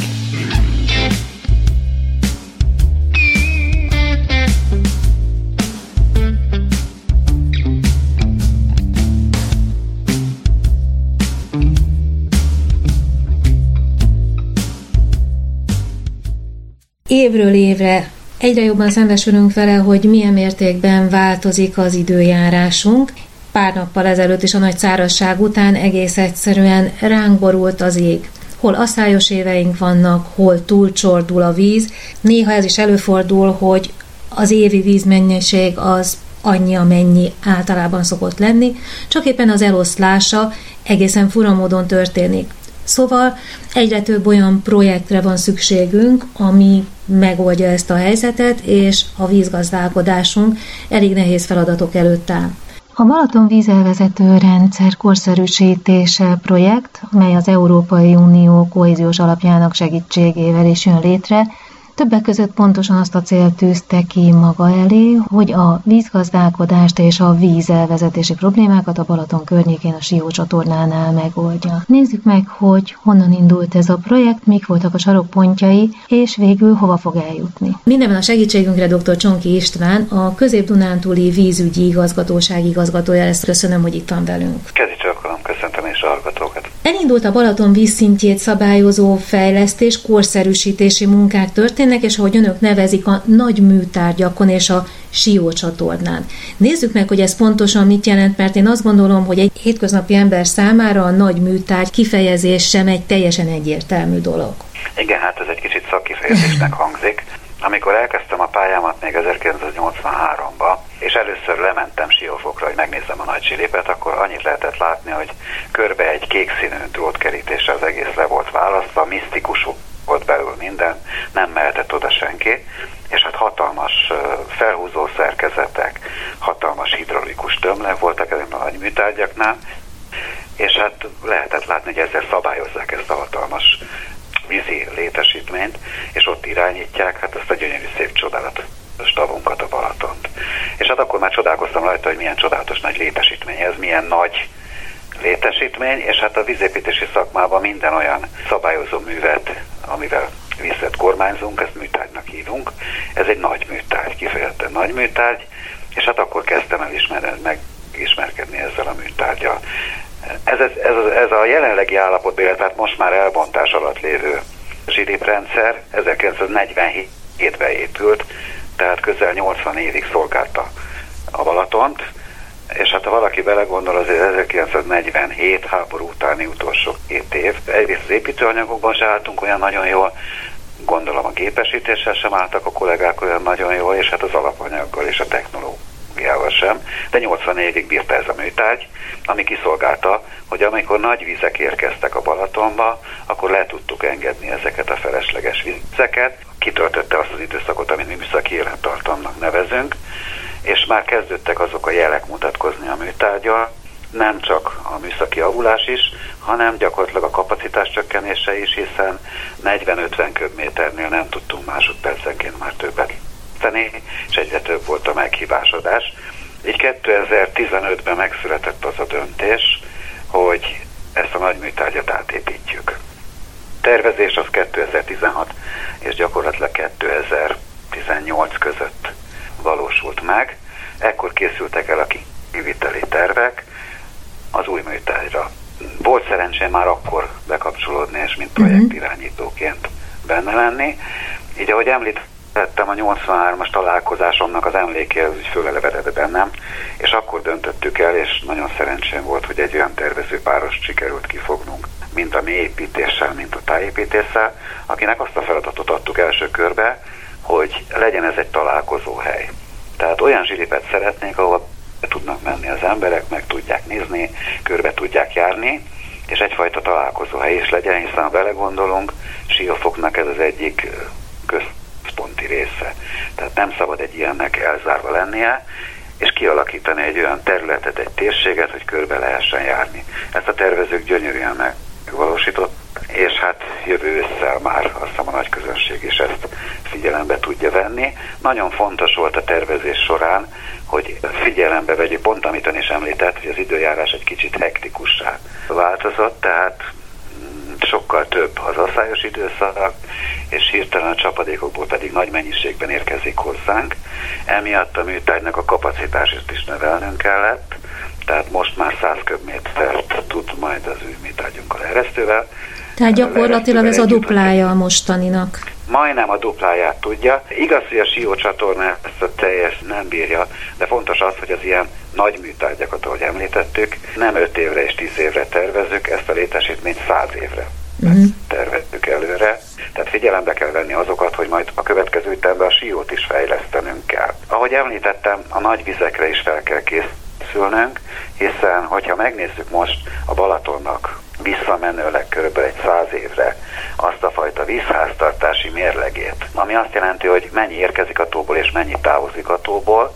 Speaker 12: Évről évre egyre jobban szembesülünk vele, hogy milyen mértékben változik az időjárásunk. Pár nappal ezelőtt is a nagy szárazság után egész egyszerűen ránk borult az ég. Hol asszályos éveink vannak, hol túlcsordul a víz. Néha ez is előfordul, hogy az évi vízmennyiség az annyi, amennyi általában szokott lenni, csak éppen az eloszlása egészen fura módon történik. Szóval egyre több olyan projektre van szükségünk, ami megoldja ezt a helyzetet, és a vízgazdálkodásunk elég nehéz feladatok előtt áll. A Balaton vízelvezető rendszer korszerűsítése projekt, mely az Európai Unió kohéziós alapjának segítségével is jön létre, Többek között pontosan azt a célt tűzte ki maga elé, hogy a vízgazdálkodást és a vízelvezetési problémákat a Balaton környékén a Sió csatornánál megoldja. Nézzük meg, hogy honnan indult ez a projekt, mik voltak a sarokpontjai, és végül hova fog eljutni. Mindenben a segítségünkre dr. Csonki István, a Közép-Dunántúli vízügyi igazgatóság igazgatója lesz. Köszönöm, hogy itt van velünk.
Speaker 13: Kezi csókolom, köszöntöm és a hallgatókat.
Speaker 12: Elindult a Balaton vízszintjét szabályozó fejlesztés, korszerűsítési munkák történnek, és ahogy önök nevezik, a nagy műtárgyakon és a Sió csatornán. Nézzük meg, hogy ez pontosan mit jelent, mert én azt gondolom, hogy egy hétköznapi ember számára a nagy műtárgy kifejezés sem egy teljesen egyértelmű dolog.
Speaker 13: Igen, hát ez egy kicsit szakkifejezésnek hangzik. Amikor elkezdtem a pályámat még 1983-ba, és először lementem Siófokra, hogy megnézzem a nagy csilipet, akkor annyit lehetett látni, hogy körbe egy kék színű drótkerítése az egész le volt választva, misztikus volt belül minden, nem mehetett oda senki, és hát hatalmas felhúzó szerkezetek, hatalmas hidraulikus tömlek voltak ezen a nagy műtárgyaknál, és hát lehetett látni, hogy ezzel szabályozzák ezt a hatalmas vízi létesítményt, és ott irányítják. Hát ezt a gyönyörű szép csodálatos stavunkat a Balatont. És hát akkor már csodálkoztam rajta, hogy milyen csodálatos nagy létesítmény ez, milyen nagy létesítmény, és hát a vízépítési szakmában minden olyan szabályozó művet, amivel vízet kormányzunk, ezt műtárgynak hívunk. Ez egy nagy műtárgy, kifejezetten nagy műtárgy, és hát akkor kezdtem el ismerni, megismerkedni ezzel a műtárgyal. Ez, ez, ez, ez a jelenlegi állapotban, illetve hát most már elbontás alatt lévő zsidiprendszer 1947-ben épült, tehát közel 80 évig szolgálta a Balatont, és hát ha valaki belegondol, azért 1947 háború utáni utolsó két év. Egyrészt az építőanyagokban se álltunk olyan nagyon jól, gondolom a gépesítéssel sem álltak a kollégák olyan nagyon jól, és hát az alapanyaggal és a technológiával sem, de 80 évig bírta ez a műtárgy, ami kiszolgálta, hogy amikor nagy vizek érkeztek a Balatonba, akkor le tudtuk engedni ezeket a felesleges vizeket, kitöltötte azt az időszakot, amit mi műszaki élettartamnak nevezünk, és már kezdődtek azok a jelek mutatkozni a műtárgyal, nem csak a műszaki avulás is, hanem gyakorlatilag a kapacitás csökkenése is, hiszen 40-50 köbméternél nem tudtunk másodpercenként már többet tenni, és egyre több volt a meghibásodás. Így 2015-ben megszületett az a döntés, hogy ezt a nagy műtárgyat átépítjük. Tervezés az 2016 és gyakorlatilag 2018 között valósult meg. Ekkor készültek el a kiviteli tervek az új műtárgyra. Volt szerencsém már akkor bekapcsolódni, és mint mhm. projektirányítóként benne lenni. Így ahogy említettem, a 83-as találkozásomnak az emléke úgy fölelevedett bennem, és akkor döntöttük el, és nagyon szerencsém volt, hogy egy olyan tervezőpáros sikerült kifognunk, mint a mi építéssel, mint a tájépítéssel, akinek azt a feladatot adtuk első körbe, hogy legyen ez egy találkozóhely. Tehát olyan zsilipet szeretnénk, ahol tudnak menni az emberek, meg tudják nézni, körbe tudják járni, és egyfajta találkozóhely is legyen, hiszen ha belegondolunk, Siófoknak ez az egyik központi része. Tehát nem szabad egy ilyennek elzárva lennie, és kialakítani egy olyan területet, egy térséget, hogy körbe lehessen járni. Ezt a tervezők gyönyörűen megvalósított, és hát jövő ősszel már azt hiszem a nagy közönség is ezt figyelembe tudja venni. Nagyon fontos volt a tervezés során, hogy figyelembe vegyük pont, amit ön is említett, hogy az időjárás egy kicsit hektikussá változott, tehát sokkal több az asszályos időszak, és hirtelen a csapadékokból pedig nagy mennyiségben érkezik hozzánk. Emiatt a műtárgynak a kapacitását is növelnünk kellett, tehát most már 100 köbmétert tud majd az ő műtárgyunkkal eresztővel.
Speaker 12: Tehát gyakorlatilag ez a duplája a mostaninak.
Speaker 13: Majdnem a dupláját tudja. Igaz, hogy a Sió csatorna ezt a teljes nem bírja, de fontos az, hogy az ilyen nagy műtárgyakat, ahogy említettük, nem 5 évre és 10 évre tervezük, ezt a létesítményt 100 évre uh-huh. tervezzük előre. Tehát figyelembe kell venni azokat, hogy majd a következő ütemben a Siót is fejlesztenünk kell. Ahogy említettem, a nagy vizekre is fel kell készülnünk, hiszen hogyha megnézzük most a Balatonnak visszamenőleg kb. egy száz évre azt a fajta vízháztartási mérlegét, ami azt jelenti, hogy mennyi érkezik a tóból és mennyi távozik a tóból,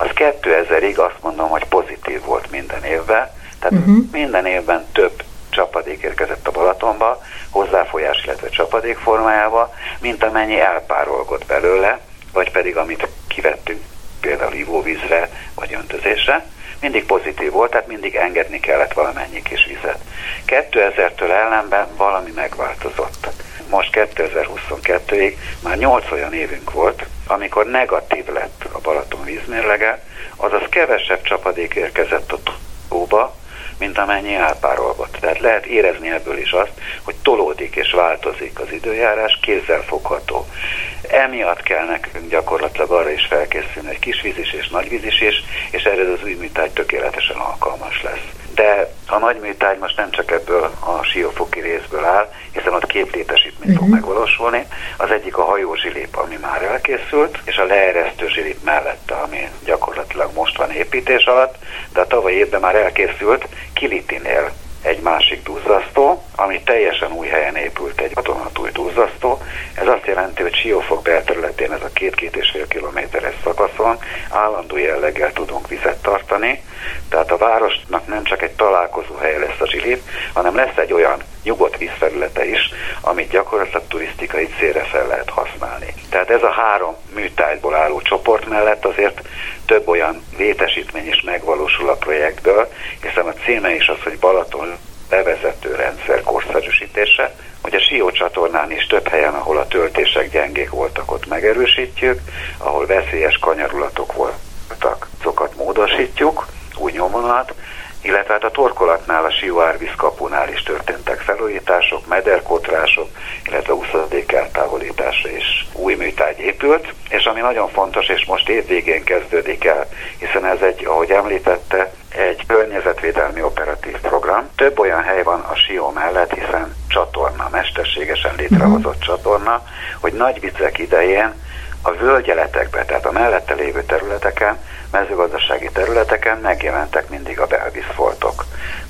Speaker 13: az 2000-ig azt mondom, hogy pozitív volt minden évben, tehát uh-huh. minden évben több csapadék érkezett a Balatonba, hozzáfolyás, illetve csapadék formájába, mint amennyi elpárolgott belőle, vagy pedig amit kivettünk például ivóvízre vagy öntözésre mindig pozitív volt, tehát mindig engedni kellett valamennyi kis vizet. 2000-től ellenben valami megváltozott. Most 2022-ig már 8 olyan évünk volt, amikor negatív lett a Balaton vízmérlege, azaz kevesebb csapadék érkezett a tóba, mint amennyi elpárolgott. Tehát lehet érezni ebből is azt, hogy tolódik és változik az időjárás, kézzel fogható. Emiatt kell nekünk gyakorlatilag arra is felkészülni, hogy kisvízis és nagyvízis is, és erre az új műtágy tökéletesen alkalmas lesz. De a nagy műtágy most nem csak ebből a siófoki részből áll, hiszen ott két létesítmény uh-huh. fog mhm. megvalósulni. Az egyik a hajó zsilip, ami már elkészült, és a leeresztő zsilip mellette, ami gyakorlatilag most van építés alatt, de a tavaly évben már elkészült Kilitinél egy másik duzzasztó, ami teljesen új helyen épült egy vadonatúj duzzasztó. Ez azt jelenti, hogy Siófok belterületén ez a két-két és fél kilométeres szakaszon állandó jelleggel tudunk vizet tartani, tehát a városnak nem csak egy találkozó hely lesz a zsilip, hanem lesz egy olyan nyugodt vízfelülete is, amit gyakorlatilag turisztikai célra fel lehet használni. Tehát ez a három műtájból álló csoport mellett azért több olyan létesítmény is megvalósul a projektből, hiszen a címe is az, hogy Balaton bevezető rendszer korszerűsítése, hogy a Sió csatornán is több helyen, ahol a töltések gyengék voltak, ott megerősítjük, ahol veszélyes kanyarulatok voltak, azokat módosítjuk, új nyomonat, illetve hát a torkolatnál, a Sióárvíz kapunál is történtek felújítások, mederkotrások, illetve úszadék eltávolításra is új műtágy épült, és ami nagyon fontos, és most évvégén kezdődik el, hiszen ez egy, ahogy említette, egy környezetvédelmi operatív program. Több olyan hely van a Sió mellett, hiszen csatorna, mesterségesen létrehozott uh-huh. csatorna, hogy nagy viccek idején a völgyeletekbe, tehát a mellette lévő területeken, mezőgazdasági területeken megjelentek mindig a belvízfoltok.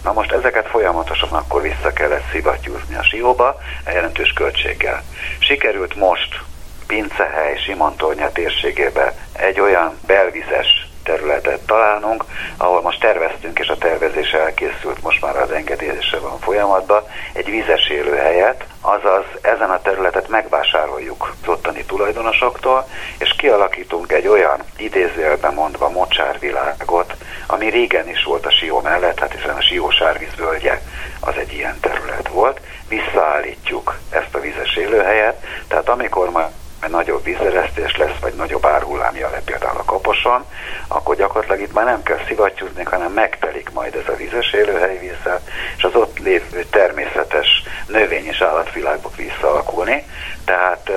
Speaker 13: Na most ezeket folyamatosan akkor vissza kellett szivattyúzni a Sióba, jelentős költséggel. Sikerült most Pincehely, Simontornya térségébe egy olyan belvizes területet találnunk, ahol most terveztünk, és a tervezés elkészült, most már az engedélyezése van folyamatban, egy vízes élőhelyet, azaz ezen a területet megvásároljuk az ottani tulajdonosoktól, és kialakítunk egy olyan idézőjelben mondva mocsárvilágot, ami régen is volt a Sió mellett, hát hiszen a Sió sárvíz völgye az egy ilyen terület volt, visszaállítjuk ezt a vízes élőhelyet, tehát amikor már nagyobb vízeresztés lesz, vagy nagyobb árhullám le például a kaposon, akkor gyakorlatilag itt már nem kell szivattyúzni, hanem megtelik majd ez a vízes élőhely vízzel, és az ott lévő természetes növény és állatvilágok visszaalkulni. Tehát uh,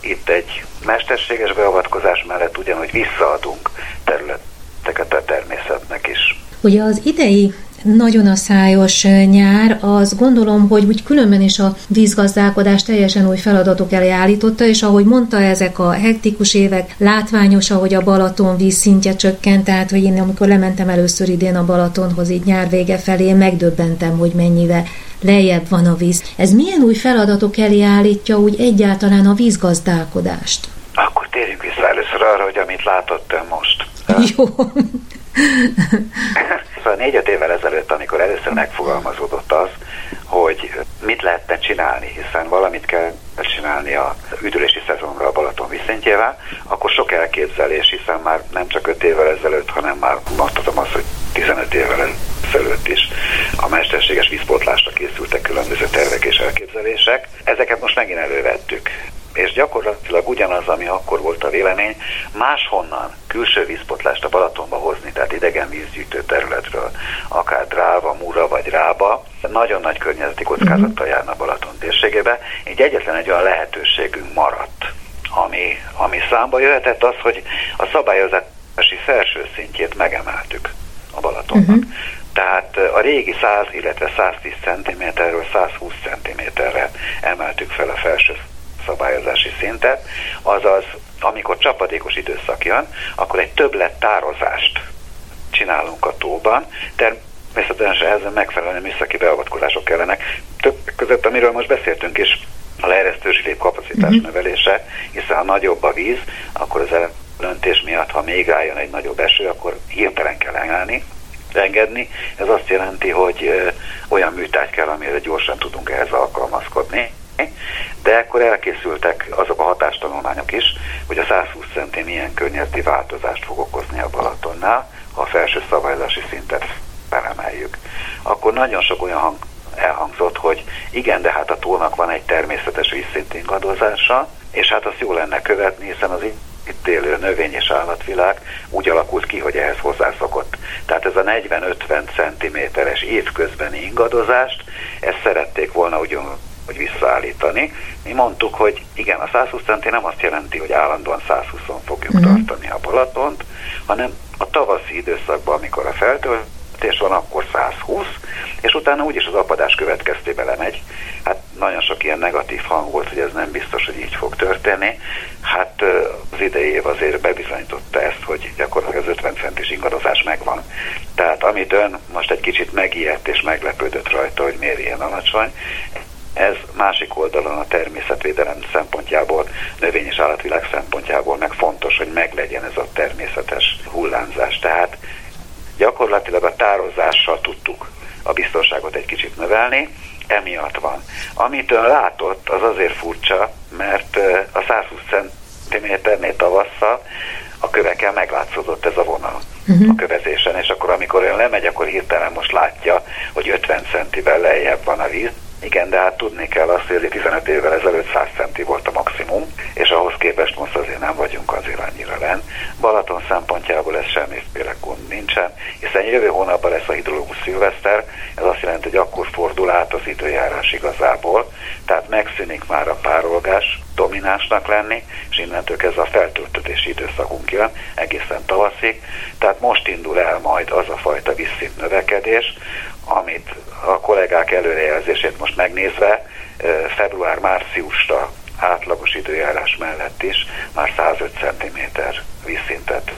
Speaker 13: itt egy mesterséges beavatkozás mellett ugyanúgy visszaadunk területeket a természetnek is.
Speaker 12: Ugye az idei nagyon a szájos nyár, az gondolom, hogy úgy különben is a vízgazdálkodás teljesen új feladatok elé állította, és ahogy mondta, ezek a hektikus évek, látványos, ahogy a Balaton vízszintje csökkent, tehát hogy én amikor lementem először idén a Balatonhoz így nyár vége felé, megdöbbentem, hogy mennyivel lejjebb van a víz. Ez milyen új feladatok elé állítja úgy egyáltalán a vízgazdálkodást?
Speaker 13: Akkor térjünk vissza először arra, hogy amit látott ön most.
Speaker 12: Jó.
Speaker 13: szóval négy-öt évvel ezelőtt, amikor először megfogalmazódott az, hogy mit lehetne csinálni, hiszen valamit kell csinálni a üdülési szezonra a Balaton viszintjével, akkor sok elképzelés, hiszen már nem csak öt évvel ezelőtt, hanem már mondhatom azt, hogy 15 évvel ezelőtt is a mesterséges vízpótlásra készültek különböző tervek és elképzelések. Ezeket most megint elővettük és gyakorlatilag ugyanaz, ami akkor volt a vélemény, máshonnan külső vízpotlást a Balatonba hozni, tehát idegen vízgyűjtő területről, akár Dráva, Mura vagy Rába, nagyon nagy környezeti kockázattal járna Balaton térségébe, így egyetlen egy olyan lehetőségünk maradt, ami, ami számba jöhetett az, hogy a szabályozási felső szintjét megemeltük a Balatonnak. Uh-huh. Tehát a régi 100, illetve 110 cm-ről 120 cm-re emeltük fel a felső szabályozási szintet, azaz amikor csapadékos időszak jön, akkor egy többlet tározást csinálunk a tóban, természetesen ehhez megfelelően műszaki beavatkozások kellenek. Több között, amiről most beszéltünk is, a leeresztő zsilép kapacitás uh-huh. növelése, hiszen ha nagyobb a víz, akkor az elöntés miatt, ha még álljon egy nagyobb eső, akkor hirtelen kell emelni, engedni. Ez azt jelenti, hogy olyan műtárgy kell, amire gyorsan tudunk ehhez alkalmazkodni de akkor elkészültek azok a hatástanulmányok is, hogy a 120 centi milyen környezeti változást fog okozni a Balatonnál, a felső szabályozási szintet felemeljük. Akkor nagyon sok olyan hang elhangzott, hogy igen, de hát a tónak van egy természetes vízszint ingadozása, és hát azt jó lenne követni, hiszen az itt élő növény és állatvilág úgy alakult ki, hogy ehhez hozzászokott. Tehát ez a 40-50 cm-es évközbeni ingadozást, ezt szerették volna ugyan hogy visszaállítani. Mi mondtuk, hogy igen, a 120 centi nem azt jelenti, hogy állandóan 120-on fogjuk uh-huh. tartani a Balatont, hanem a tavaszi időszakban, amikor a feltöltés van, akkor 120, és utána úgyis az apadás következtében lemegy. Hát nagyon sok ilyen negatív hang volt, hogy ez nem biztos, hogy így fog történni. Hát az idei év azért bebizonyította ezt, hogy gyakorlatilag az 50 centis ingadozás megvan. Tehát amit ön most egy kicsit megijedt és meglepődött rajta, hogy miért ilyen alacsony, ez másik oldalon a természetvédelem szempontjából, növény- és állatvilág szempontjából meg fontos, hogy meglegyen ez a természetes hullámzás. Tehát gyakorlatilag a tározással tudtuk a biztonságot egy kicsit növelni, emiatt van. Amit ön látott, az azért furcsa, mert a 120 cm-nél tavasszal a kövekkel meglátszódott ez a vonal uh-huh. a kövezésen, és akkor amikor ön lemegy, akkor hirtelen most látja, hogy 50 centivel lejjebb van a víz, igen, de hát tudni kell azt, hogy 15 évvel ezelőtt 100 centi volt a maximum, és ahhoz képest most azért nem vagyunk azért annyira len. Balaton szempontjából ez semmiféle gond nincsen, hiszen jövő hónapban lesz a hidrológus szilveszter, ez azt jelenti, hogy akkor fordul át az időjárás igazából, tehát megszűnik már a párolgás dominánsnak lenni, és innentől kezdve a feltöltötési időszakunk jön egészen tavaszig, tehát most indul el majd az a fajta visszint növekedés, amit a kollégák előrejelzését most megnézve február-márciusra átlagos időjárás mellett is már 105 cm vízszintet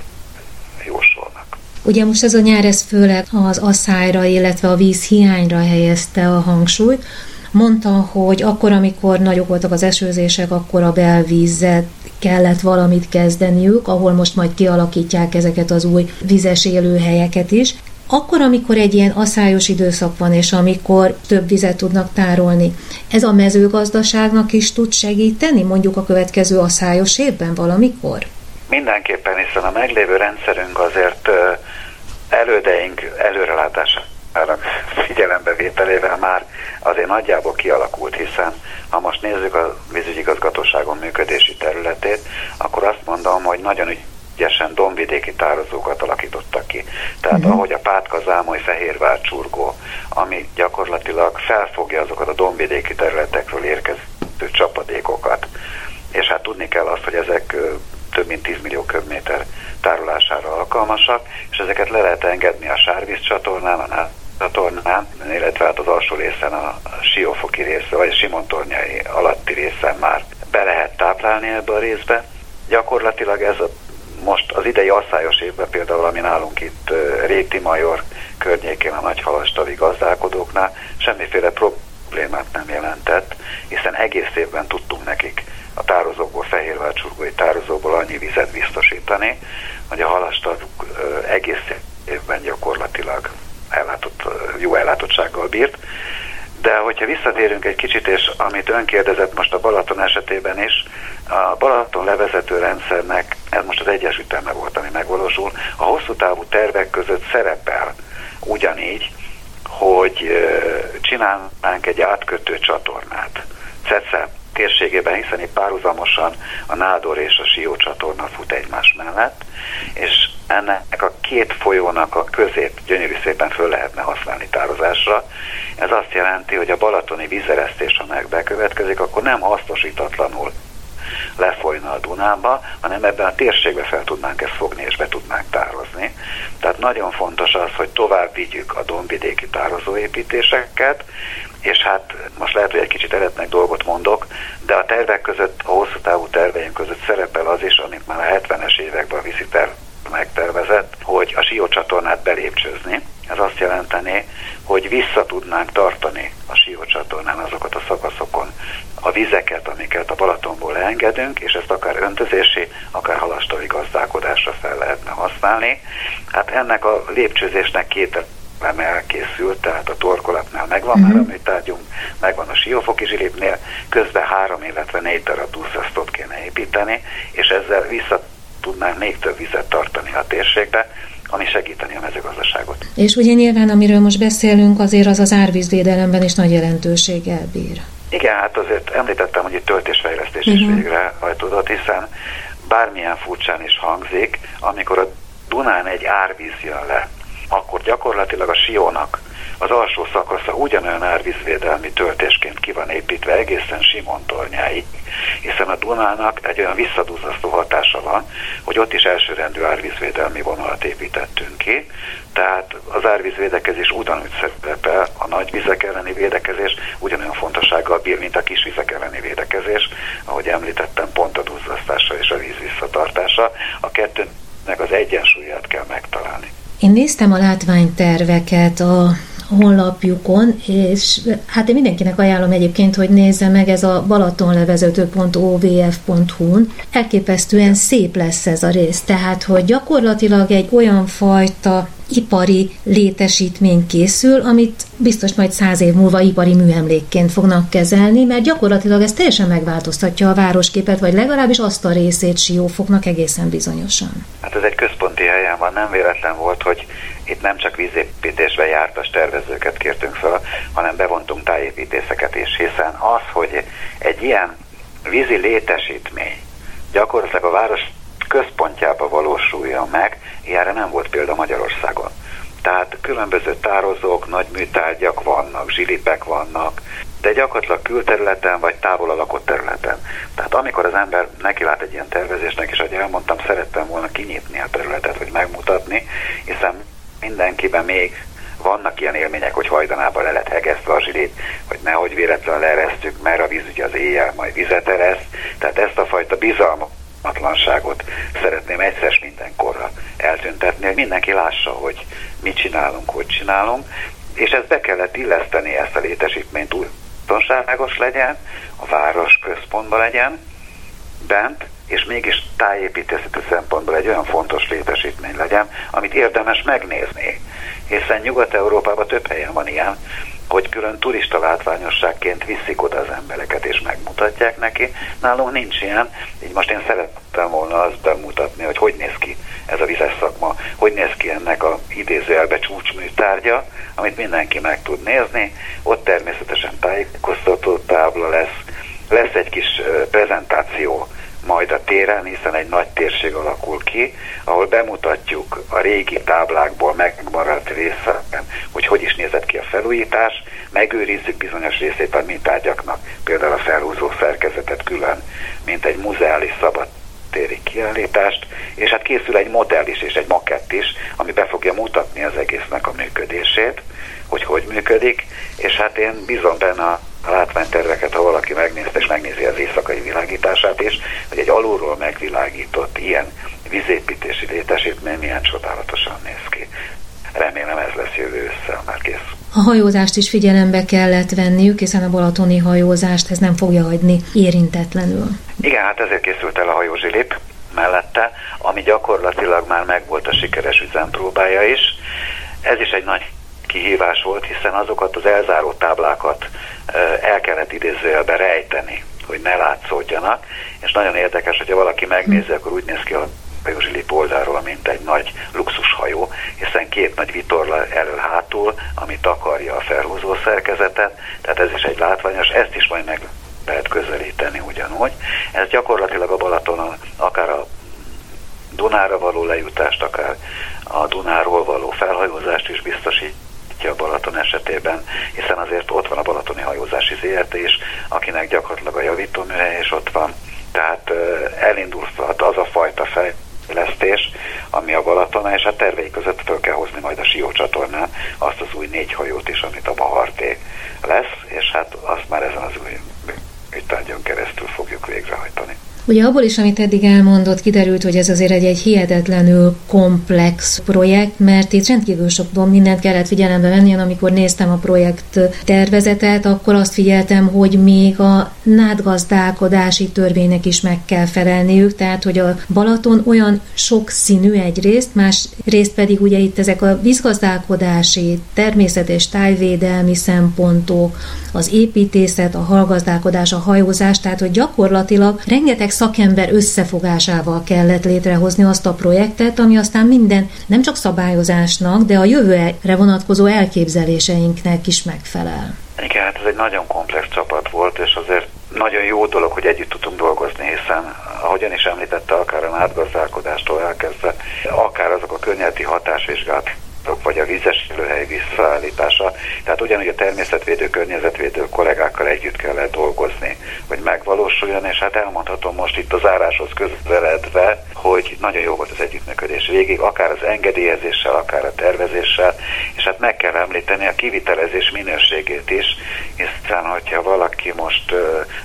Speaker 13: jósolnak.
Speaker 12: Ugye most ez a nyár, ez főleg az asszályra, illetve a víz hiányra helyezte a hangsúlyt. Mondta, hogy akkor, amikor nagyok voltak az esőzések, akkor a belvízet kellett valamit kezdeniük, ahol most majd kialakítják ezeket az új vizes élőhelyeket is. Akkor, amikor egy ilyen aszályos időszak van, és amikor több vizet tudnak tárolni, ez a mezőgazdaságnak is tud segíteni, mondjuk a következő aszályos évben valamikor?
Speaker 13: Mindenképpen, hiszen a meglévő rendszerünk azért elődeink előrelátásának figyelembevételével már azért nagyjából kialakult, hiszen ha most nézzük a vízügyigazgatóságon működési területét, akkor azt mondom, hogy nagyon ügyesen dombvidéki tározókat alakítottak ki. Tehát uh-huh. ahogy a Pátka, Zámoly, Fehérvár, Csurgó, ami gyakorlatilag felfogja azokat a dombvidéki területekről érkező csapadékokat. És hát tudni kell azt, hogy ezek több mint 10 millió köbméter tárolására alkalmasak, és ezeket le lehet engedni a sárvíz csatornán, a csatornán, illetve hát az alsó részen a Siófoki része, vagy a Simontornyai alatti részen már be lehet táplálni ebbe a részbe. Gyakorlatilag ez a, most az idei asszályos évben például, ami nálunk itt Réti Major környékén a nagyhalastavi gazdálkodóknál semmiféle problémát nem jelentett, hiszen egész évben tudtunk nekik a tározókból, fehérvárcsurgói tározóból annyi vizet biztosítani, hogy a halastavuk egész évben gyakorlatilag ellátott, jó ellátottsággal bírt. De hogyha visszatérünk egy kicsit, és amit ön kérdezett most a Balaton esetében is, a Balaton levezető rendszernek, ez most az egyes üteme volt, ami megvalósul, a hosszú távú tervek között szerepel ugyanígy, hogy csinálnánk egy átkötő csatornát. Cece térségében, hiszen itt párhuzamosan a Nádor és a Sió csatorna fut egymás mellett, és ennek a két folyónak a közép gyönyörű szépen föl lehetne használni tározásra. Ez azt jelenti, hogy a balatoni vízeresztés, ha meg bekövetkezik, akkor nem hasznosítatlanul lefolyna a Dunába, hanem ebben a térségbe fel tudnánk ezt fogni és be tudnánk tározni. Tehát nagyon fontos az, hogy tovább vigyük a dombvidéki tározóépítéseket, és hát most lehet, hogy egy kicsit eretnek dolgot mondok, de a tervek között, a hosszú távú terveink között szerepel az is, amit már a 70-es években a víziter megtervezett, hogy a Sió csatornát belépcsőzni. Ez azt jelenteni, hogy vissza tudnánk tartani a Sió csatornán azokat a szakaszokon a vizeket, amiket a Balatonból engedünk, és ezt akár öntözési, akár halastai gazdálkodásra fel lehetne használni. Hát ennek a lépcsőzésnek két nem elkészült, tehát a torkolatnál megvan uh-huh. már a mhm. műtárgyunk, megvan a siófoki zsilipnél, közben három, illetve négy darab duszasztot kéne építeni, és ezzel vissza tudnánk még több vizet tartani a térségbe, ami segíteni a mezőgazdaságot.
Speaker 12: És ugye nyilván, amiről most beszélünk, azért az az árvízvédelemben is nagy jelentőséggel bír.
Speaker 13: Igen, hát azért említettem, hogy itt töltésfejlesztés uh-huh. is mhm. végrehajtódott, hiszen bármilyen furcsán is hangzik, amikor a Dunán egy árvíz jön le, akkor gyakorlatilag a Siónak az alsó szakasza ugyanolyan árvízvédelmi töltésként ki van építve egészen Simontornyáig, hiszen a Dunának egy olyan visszaduzasztó hatása van, hogy ott is elsőrendű árvízvédelmi vonalat építettünk ki, tehát az árvízvédekezés ugyanúgy szerepel, a nagy vizek elleni védekezés ugyanolyan fontossággal bír, mint a kis vizek elleni védekezés, ahogy említettem, pont a duzzasztása és a víz visszatartása. A kettőnek az egyensúlyát kell megtalálni.
Speaker 12: Én néztem a látványterveket a honlapjukon, és hát én mindenkinek ajánlom egyébként, hogy nézze meg ez a balatonlevezető.ovf.hu-n. Elképesztően szép lesz ez a rész, tehát hogy gyakorlatilag egy olyan fajta ipari létesítmény készül, amit biztos majd száz év múlva ipari műemlékként fognak kezelni, mert gyakorlatilag ez teljesen megváltoztatja a városképet, vagy legalábbis azt a részét siófoknak egészen bizonyosan.
Speaker 13: Hát ez egy központi helyen van, nem véletlen volt, hogy itt nem csak vízépítésbe jártas tervezőket kértünk fel, hanem bevontunk tájépítészeket is, hiszen az, hogy egy ilyen vízi létesítmény gyakorlatilag a város központjába valósuljon meg, ilyenre nem volt példa Magyarországon. Tehát különböző tározók, nagy műtárgyak vannak, zsilipek vannak, de gyakorlatilag külterületen vagy távol a lakott területen. Tehát amikor az ember nekilát egy ilyen tervezésnek, és ahogy elmondtam, szerettem volna kinyitni a területet, vagy megmutatni, hiszen mindenkiben még vannak ilyen élmények, hogy hajdanában le lett hegesztve a zsilét, hogy nehogy véletlenül leeresztük, mert a víz ugye az éjjel majd vizet ereszt. Tehát ezt a fajta bizalmatlanságot szeretném egyszer mindenkorra eltüntetni, hogy mindenki lássa, hogy mit csinálunk, hogy csinálunk, és ezt be kellett illeszteni ezt a létesítményt úgy biztonságos legyen, a város központban legyen, bent, és mégis tájépítészeti szempontból egy olyan fontos létesítmény legyen, amit érdemes megnézni. Hiszen Nyugat-Európában több helyen van ilyen, hogy külön turista látványosságként viszik oda az embereket és megmutatják neki. Nálunk nincs ilyen, így most én szerettem volna azt bemutatni, hogy hogy néz ki ez a vizes szakma, hogy néz ki ennek a idézőjelbe csúcsműtárgya, amit mindenki meg tud nézni. Ott természetesen tájékoztató tábla lesz, lesz egy kis prezentáció majd a téren, hiszen egy nagy térség alakul ki, ahol bemutatjuk a régi táblákból megmaradt részeken, hogy hogy is nézett ki a felújítás, megőrizzük bizonyos részét a mintárgyaknak, például a felhúzó szerkezetet külön, mint egy muzeális szabad téri kiállítást, és hát készül egy modell is és egy makett is, ami be fogja mutatni az egésznek a működését, hogy hogy működik, és hát én bízom benne a a látványterveket, ha valaki megnézte és megnézi az éjszakai világítását is, hogy egy alulról megvilágított ilyen vízépítési létesítmény milyen csodálatosan néz ki. Remélem ez lesz jövő össze, már kész.
Speaker 12: A hajózást is figyelembe kellett venniük, hiszen a balatoni hajózást ez nem fogja hagyni érintetlenül.
Speaker 13: Igen, hát ezért készült el a hajózsilip mellette, ami gyakorlatilag már megvolt a sikeres üzempróbája is. Ez is egy nagy kihívás volt, hiszen azokat az elzáró táblákat el kellett idézőjelbe rejteni, hogy ne látszódjanak, és nagyon érdekes, hogyha valaki megnézi, akkor úgy néz ki a hajózsilip oldalról, mint egy nagy luxushajó, hiszen két nagy vitorla elől-hátul, ami takarja a felhúzó szerkezetet, tehát ez is egy látványos, ezt is majd meg lehet közelíteni ugyanúgy. Ez gyakorlatilag a Balatonon akár a Dunára való lejutást, akár a Dunáról való felhajózást is biztosít a Balaton esetében, hiszen azért ott van a Balatoni Hajózási ZRT is, akinek gyakorlatilag a javítóműhely is ott van. Tehát elindulhat az a fajta fejlesztés, ami a Balaton, és a tervei között föl kell hozni majd a Sió csatornán azt az új négy hajót is, amit a Baharté lesz, és hát azt már ezen az új műtárgyon keresztül fogjuk végrehajtani.
Speaker 12: Ugye abból is, amit eddig elmondott, kiderült, hogy ez azért egy, egy hihetetlenül komplex projekt, mert itt rendkívül sok mindent kellett figyelembe venni. Amikor néztem a projekt tervezetet, akkor azt figyeltem, hogy még a nádgazdálkodási törvénynek is meg kell felelniük, tehát hogy a Balaton olyan sok színű egyrészt, más részt pedig ugye itt ezek a vízgazdálkodási, természet és tájvédelmi szempontok, az építészet, a hallgazdálkodás, a hajózás, tehát hogy gyakorlatilag rengeteg szakember összefogásával kellett létrehozni azt a projektet, ami aztán minden nem csak szabályozásnak, de a jövőre vonatkozó elképzeléseinknek is megfelel.
Speaker 13: Igen, hát ez egy nagyon komplex csapat volt, és azért nagyon jó dolog, hogy együtt tudtunk dolgozni, hiszen ahogyan is említette, akár a átgazdálkodástól elkezdve, akár azok a környezeti hatásvizsgálatok, vagy a vízes élőhely visszaállítása. Tehát ugyanúgy a természetvédő, környezetvédő kollégákkal együtt kellett dolgozni, hogy megvalósuljon, és hát elmondhatom most itt az záráshoz közeledve, hogy nagyon jó volt az együttműködés végig, akár az engedélyezéssel, akár a tervezéssel, és hát meg kell említeni a kivitelezés minőségét is, hiszen hogyha valaki most uh,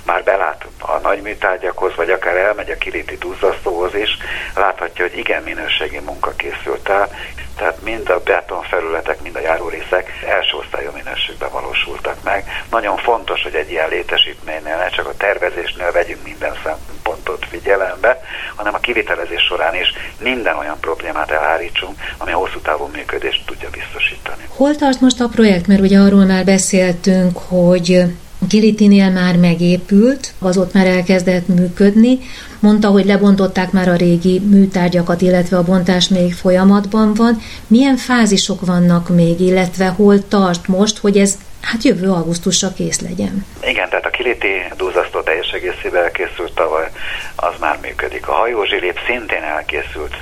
Speaker 13: már belát a nagy műtárgyakhoz, vagy akár elmegy a kiliti duzzasztóhoz is, láthatja, hogy igen minőségi munka készült el, tehát mind a beton felületek, mind a járórészek első osztályú minőségben valósultak meg. Nagyon fontos, hogy egy ilyen létesítménynél ne csak a tervezésnél vegyünk minden szempontot figyelembe, hanem a kivitelezés során is minden olyan problémát elhárítsunk, ami a hosszú távú működést tudja biztosítani.
Speaker 12: Hol tart most a projekt? Mert ugye arról már beszéltünk, hogy Kilitinél már megépült, az ott már elkezdett működni. Mondta, hogy lebontották már a régi műtárgyakat, illetve a bontás még folyamatban van. Milyen fázisok vannak még, illetve hol tart most, hogy ez hát jövő augusztusra kész legyen?
Speaker 13: Igen, tehát a kiliti duzzasztó teljes egészében elkészült tavaly, az már működik. A hajózsilép szintén elkészült,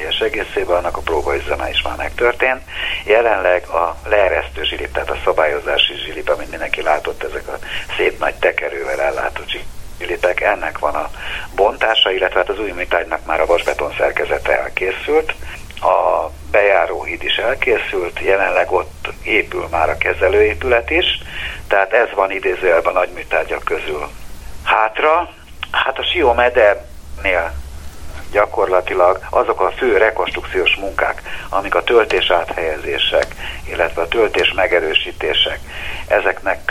Speaker 13: teljes egészében, annak a próbaüzeme is már megtörtént. Jelenleg a leeresztő zsilip, tehát a szabályozási zsilip, amit mindenki látott, ezek a szép nagy tekerővel ellátott zsilipek, ennek van a bontása, illetve hát az új műtárgynak már a vasbeton szerkezete elkészült, a bejáróhíd is elkészült, jelenleg ott épül már a kezelőépület is, tehát ez van idézőjelben a nagy műtárgyak közül. Hátra, hát a Sió Medernél gyakorlatilag azok a fő rekonstrukciós munkák, amik a töltés áthelyezések, illetve a töltés megerősítések, ezeknek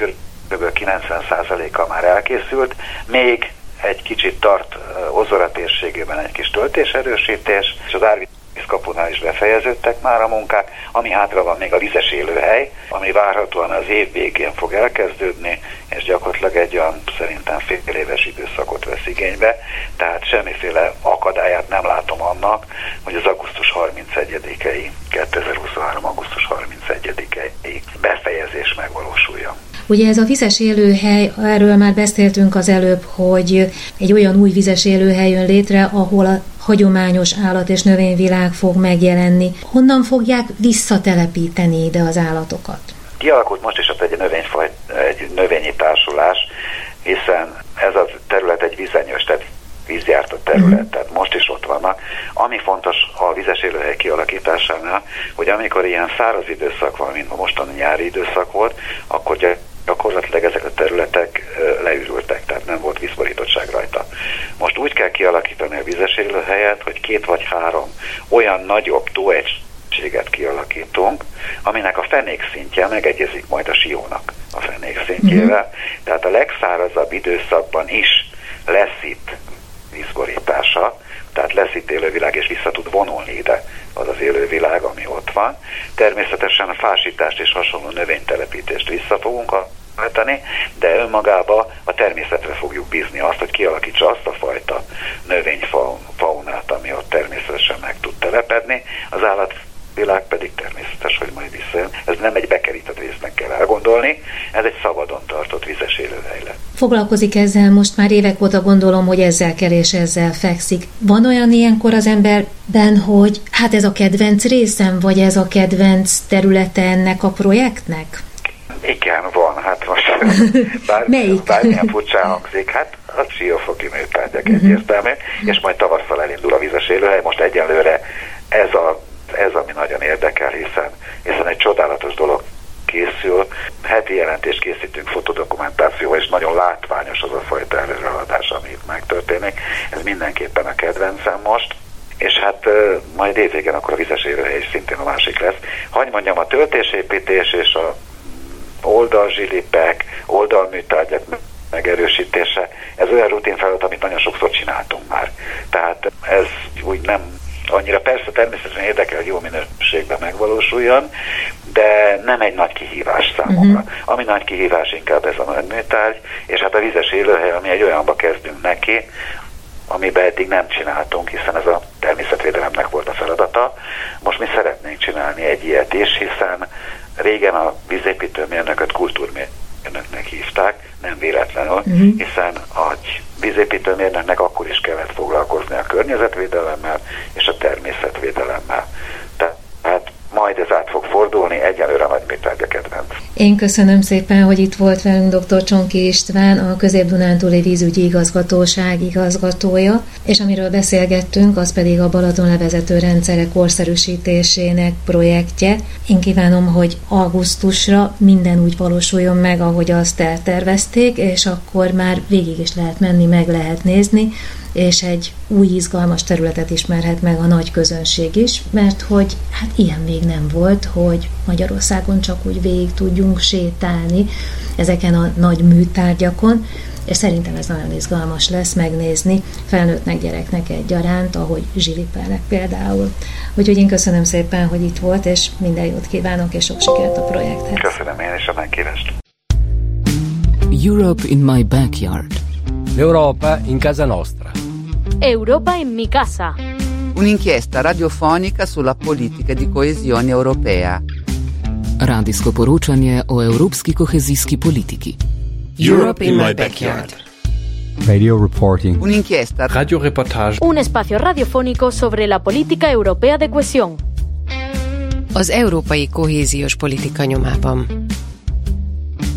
Speaker 13: kb. 90%-a már elkészült, még egy kicsit tart Ozora térségében egy kis töltéserősítés, és az árvíz kapunál is befejeződtek már a munkák, ami hátra van még a vizes élőhely, ami várhatóan az év végén fog elkezdődni, és gyakorlatilag egy olyan szerintem fél éves időszakot vesz igénybe, tehát semmiféle akadályát nem látom annak, hogy az augusztus 31-i, 2023. augusztus 31-i befejezés megvalósuljon.
Speaker 12: Ugye ez a vizes élőhely, erről már beszéltünk az előbb, hogy egy olyan új vizes élőhely jön létre, ahol a hagyományos állat és növényvilág fog megjelenni. Honnan fogják visszatelepíteni ide az állatokat?
Speaker 13: Kialakult most is ott egy, növényfaj, egy növényi társulás, hiszen ez a terület egy vizenyős, tehát vízjárt a terület, mm. tehát most is ott vannak. Ami fontos a vizes élőhely kialakításánál, hogy amikor ilyen száraz időszak van, mint a mostani nyári időszak volt, akkor gyakorlatilag ezek a területek leürültek, tehát nem volt vízborítottság rajta. Most úgy kell kialakítani a vizes élőhelyet, hogy két vagy három olyan nagyobb tóegységet kialakítunk, aminek a fenék szintje megegyezik majd a siónak a fenék szintjével. Mm-hmm. Tehát a legszárazabb időszakban is lesz itt vízborítása, tehát lesz itt élővilág, és vissza tud vonulni ide az az élővilág, ami ott van. Természetesen a fásítást és hasonló növénytelepítést vissza fogunk váltani, de önmagába a természetre fogjuk bízni azt, hogy kialakítsa azt a fajta növényfaunát, ami ott természetesen meg tud telepedni. Az állat világ pedig természetes, hogy majd visszajön. Ez nem egy bekerített résznek kell elgondolni, ez egy szabadon tartott vizes élőhely lett.
Speaker 12: Foglalkozik ezzel most már évek óta gondolom, hogy ezzel kell és ezzel fekszik. Van olyan ilyenkor az emberben, hogy hát ez a kedvenc részem, vagy ez a kedvenc területe ennek a projektnek?
Speaker 13: Igen, van. Hát most bár,
Speaker 12: Melyik?
Speaker 13: bármilyen furcsán hangzik, hát a siófoki műtárgyak uh-huh. egyértelmű, és majd tavasszal elindul a vizes élőhely. Most egyelőre ez, a, ez ami nagyon érdekel, hiszen, hiszen egy csodálatos dolog készül. Heti jelentést készítünk fotodokumentációval, és nagyon látványos az a fajta előrehaladás, ami itt megtörténik. Ez mindenképpen a kedvencem most és hát majd évvégén akkor a vizes élőhely is szintén a másik lesz. Hagy mondjam, a töltésépítés és a oldalzsilipek, oldalműtárgyak megerősítése, ez olyan rutin feladat, amit nagyon sokszor csináltunk már. Tehát ez úgy nem annyira persze természetesen érdekel, hogy jó minőségben megvalósuljon, de nem egy nagy kihívás számomra. Uh-huh. Ami nagy kihívás inkább ez a műtárgy, és hát a vizes élőhely, ami egy olyanba kezdünk neki, amiben eddig nem csináltunk, hiszen ez a természetvédelemnek volt a feladata. Most mi szeretnénk csinálni egy ilyet is, hiszen Régen a vízépítőmérnököt kultúrmérnöknek hívták, nem véletlenül, uh-huh. hiszen a vízépítőmérnöknek akkor is kellett foglalkozni a környezetvédelemmel és a természetvédelemmel. Tehát majd ez át fog fordulni, egyelőre nagy műtárgya kedvenc.
Speaker 12: Én köszönöm szépen, hogy itt volt velünk dr. Csonki István, a Közép-Dunántúli Vízügyi Igazgatóság igazgatója, és amiről beszélgettünk, az pedig a Balaton levezető rendszerek korszerűsítésének projektje. Én kívánom, hogy augusztusra minden úgy valósuljon meg, ahogy azt eltervezték, és akkor már végig is lehet menni, meg lehet nézni, és egy új izgalmas területet ismerhet meg a nagy közönség is, mert hogy hát ilyen még nem volt, hogy Magyarországon csak úgy végig tudjunk sétálni ezeken a nagy műtárgyakon, és szerintem ez nagyon izgalmas lesz megnézni felnőttnek, gyereknek egyaránt, ahogy zsilipelnek például. Úgyhogy én köszönöm szépen, hogy itt volt, és minden jót kívánok, és sok sikert a projekthez.
Speaker 13: Köszönöm én is a megkérést.
Speaker 1: Europe in my backyard.
Speaker 2: L'Europa in casa nostra.
Speaker 5: Europa in mi casa.
Speaker 3: Un'inchiesta radiofonica sulla politica di coesione europea.
Speaker 1: Radijsko poročanje o evropski kohezijski politiki.
Speaker 4: Europe in my backyard.
Speaker 6: Radio reporting.
Speaker 3: Un'inchiesta
Speaker 4: Radioreportage.
Speaker 5: Un espacio radiofónico sobre la política europea de cohesión.
Speaker 7: Az európai kohéziós politika nyomában.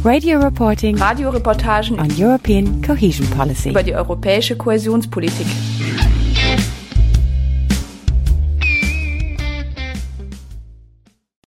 Speaker 8: Radio reporting
Speaker 9: Radioreportagen
Speaker 8: on European cohesion policy.
Speaker 9: über die europäische Kohäsionspolitik.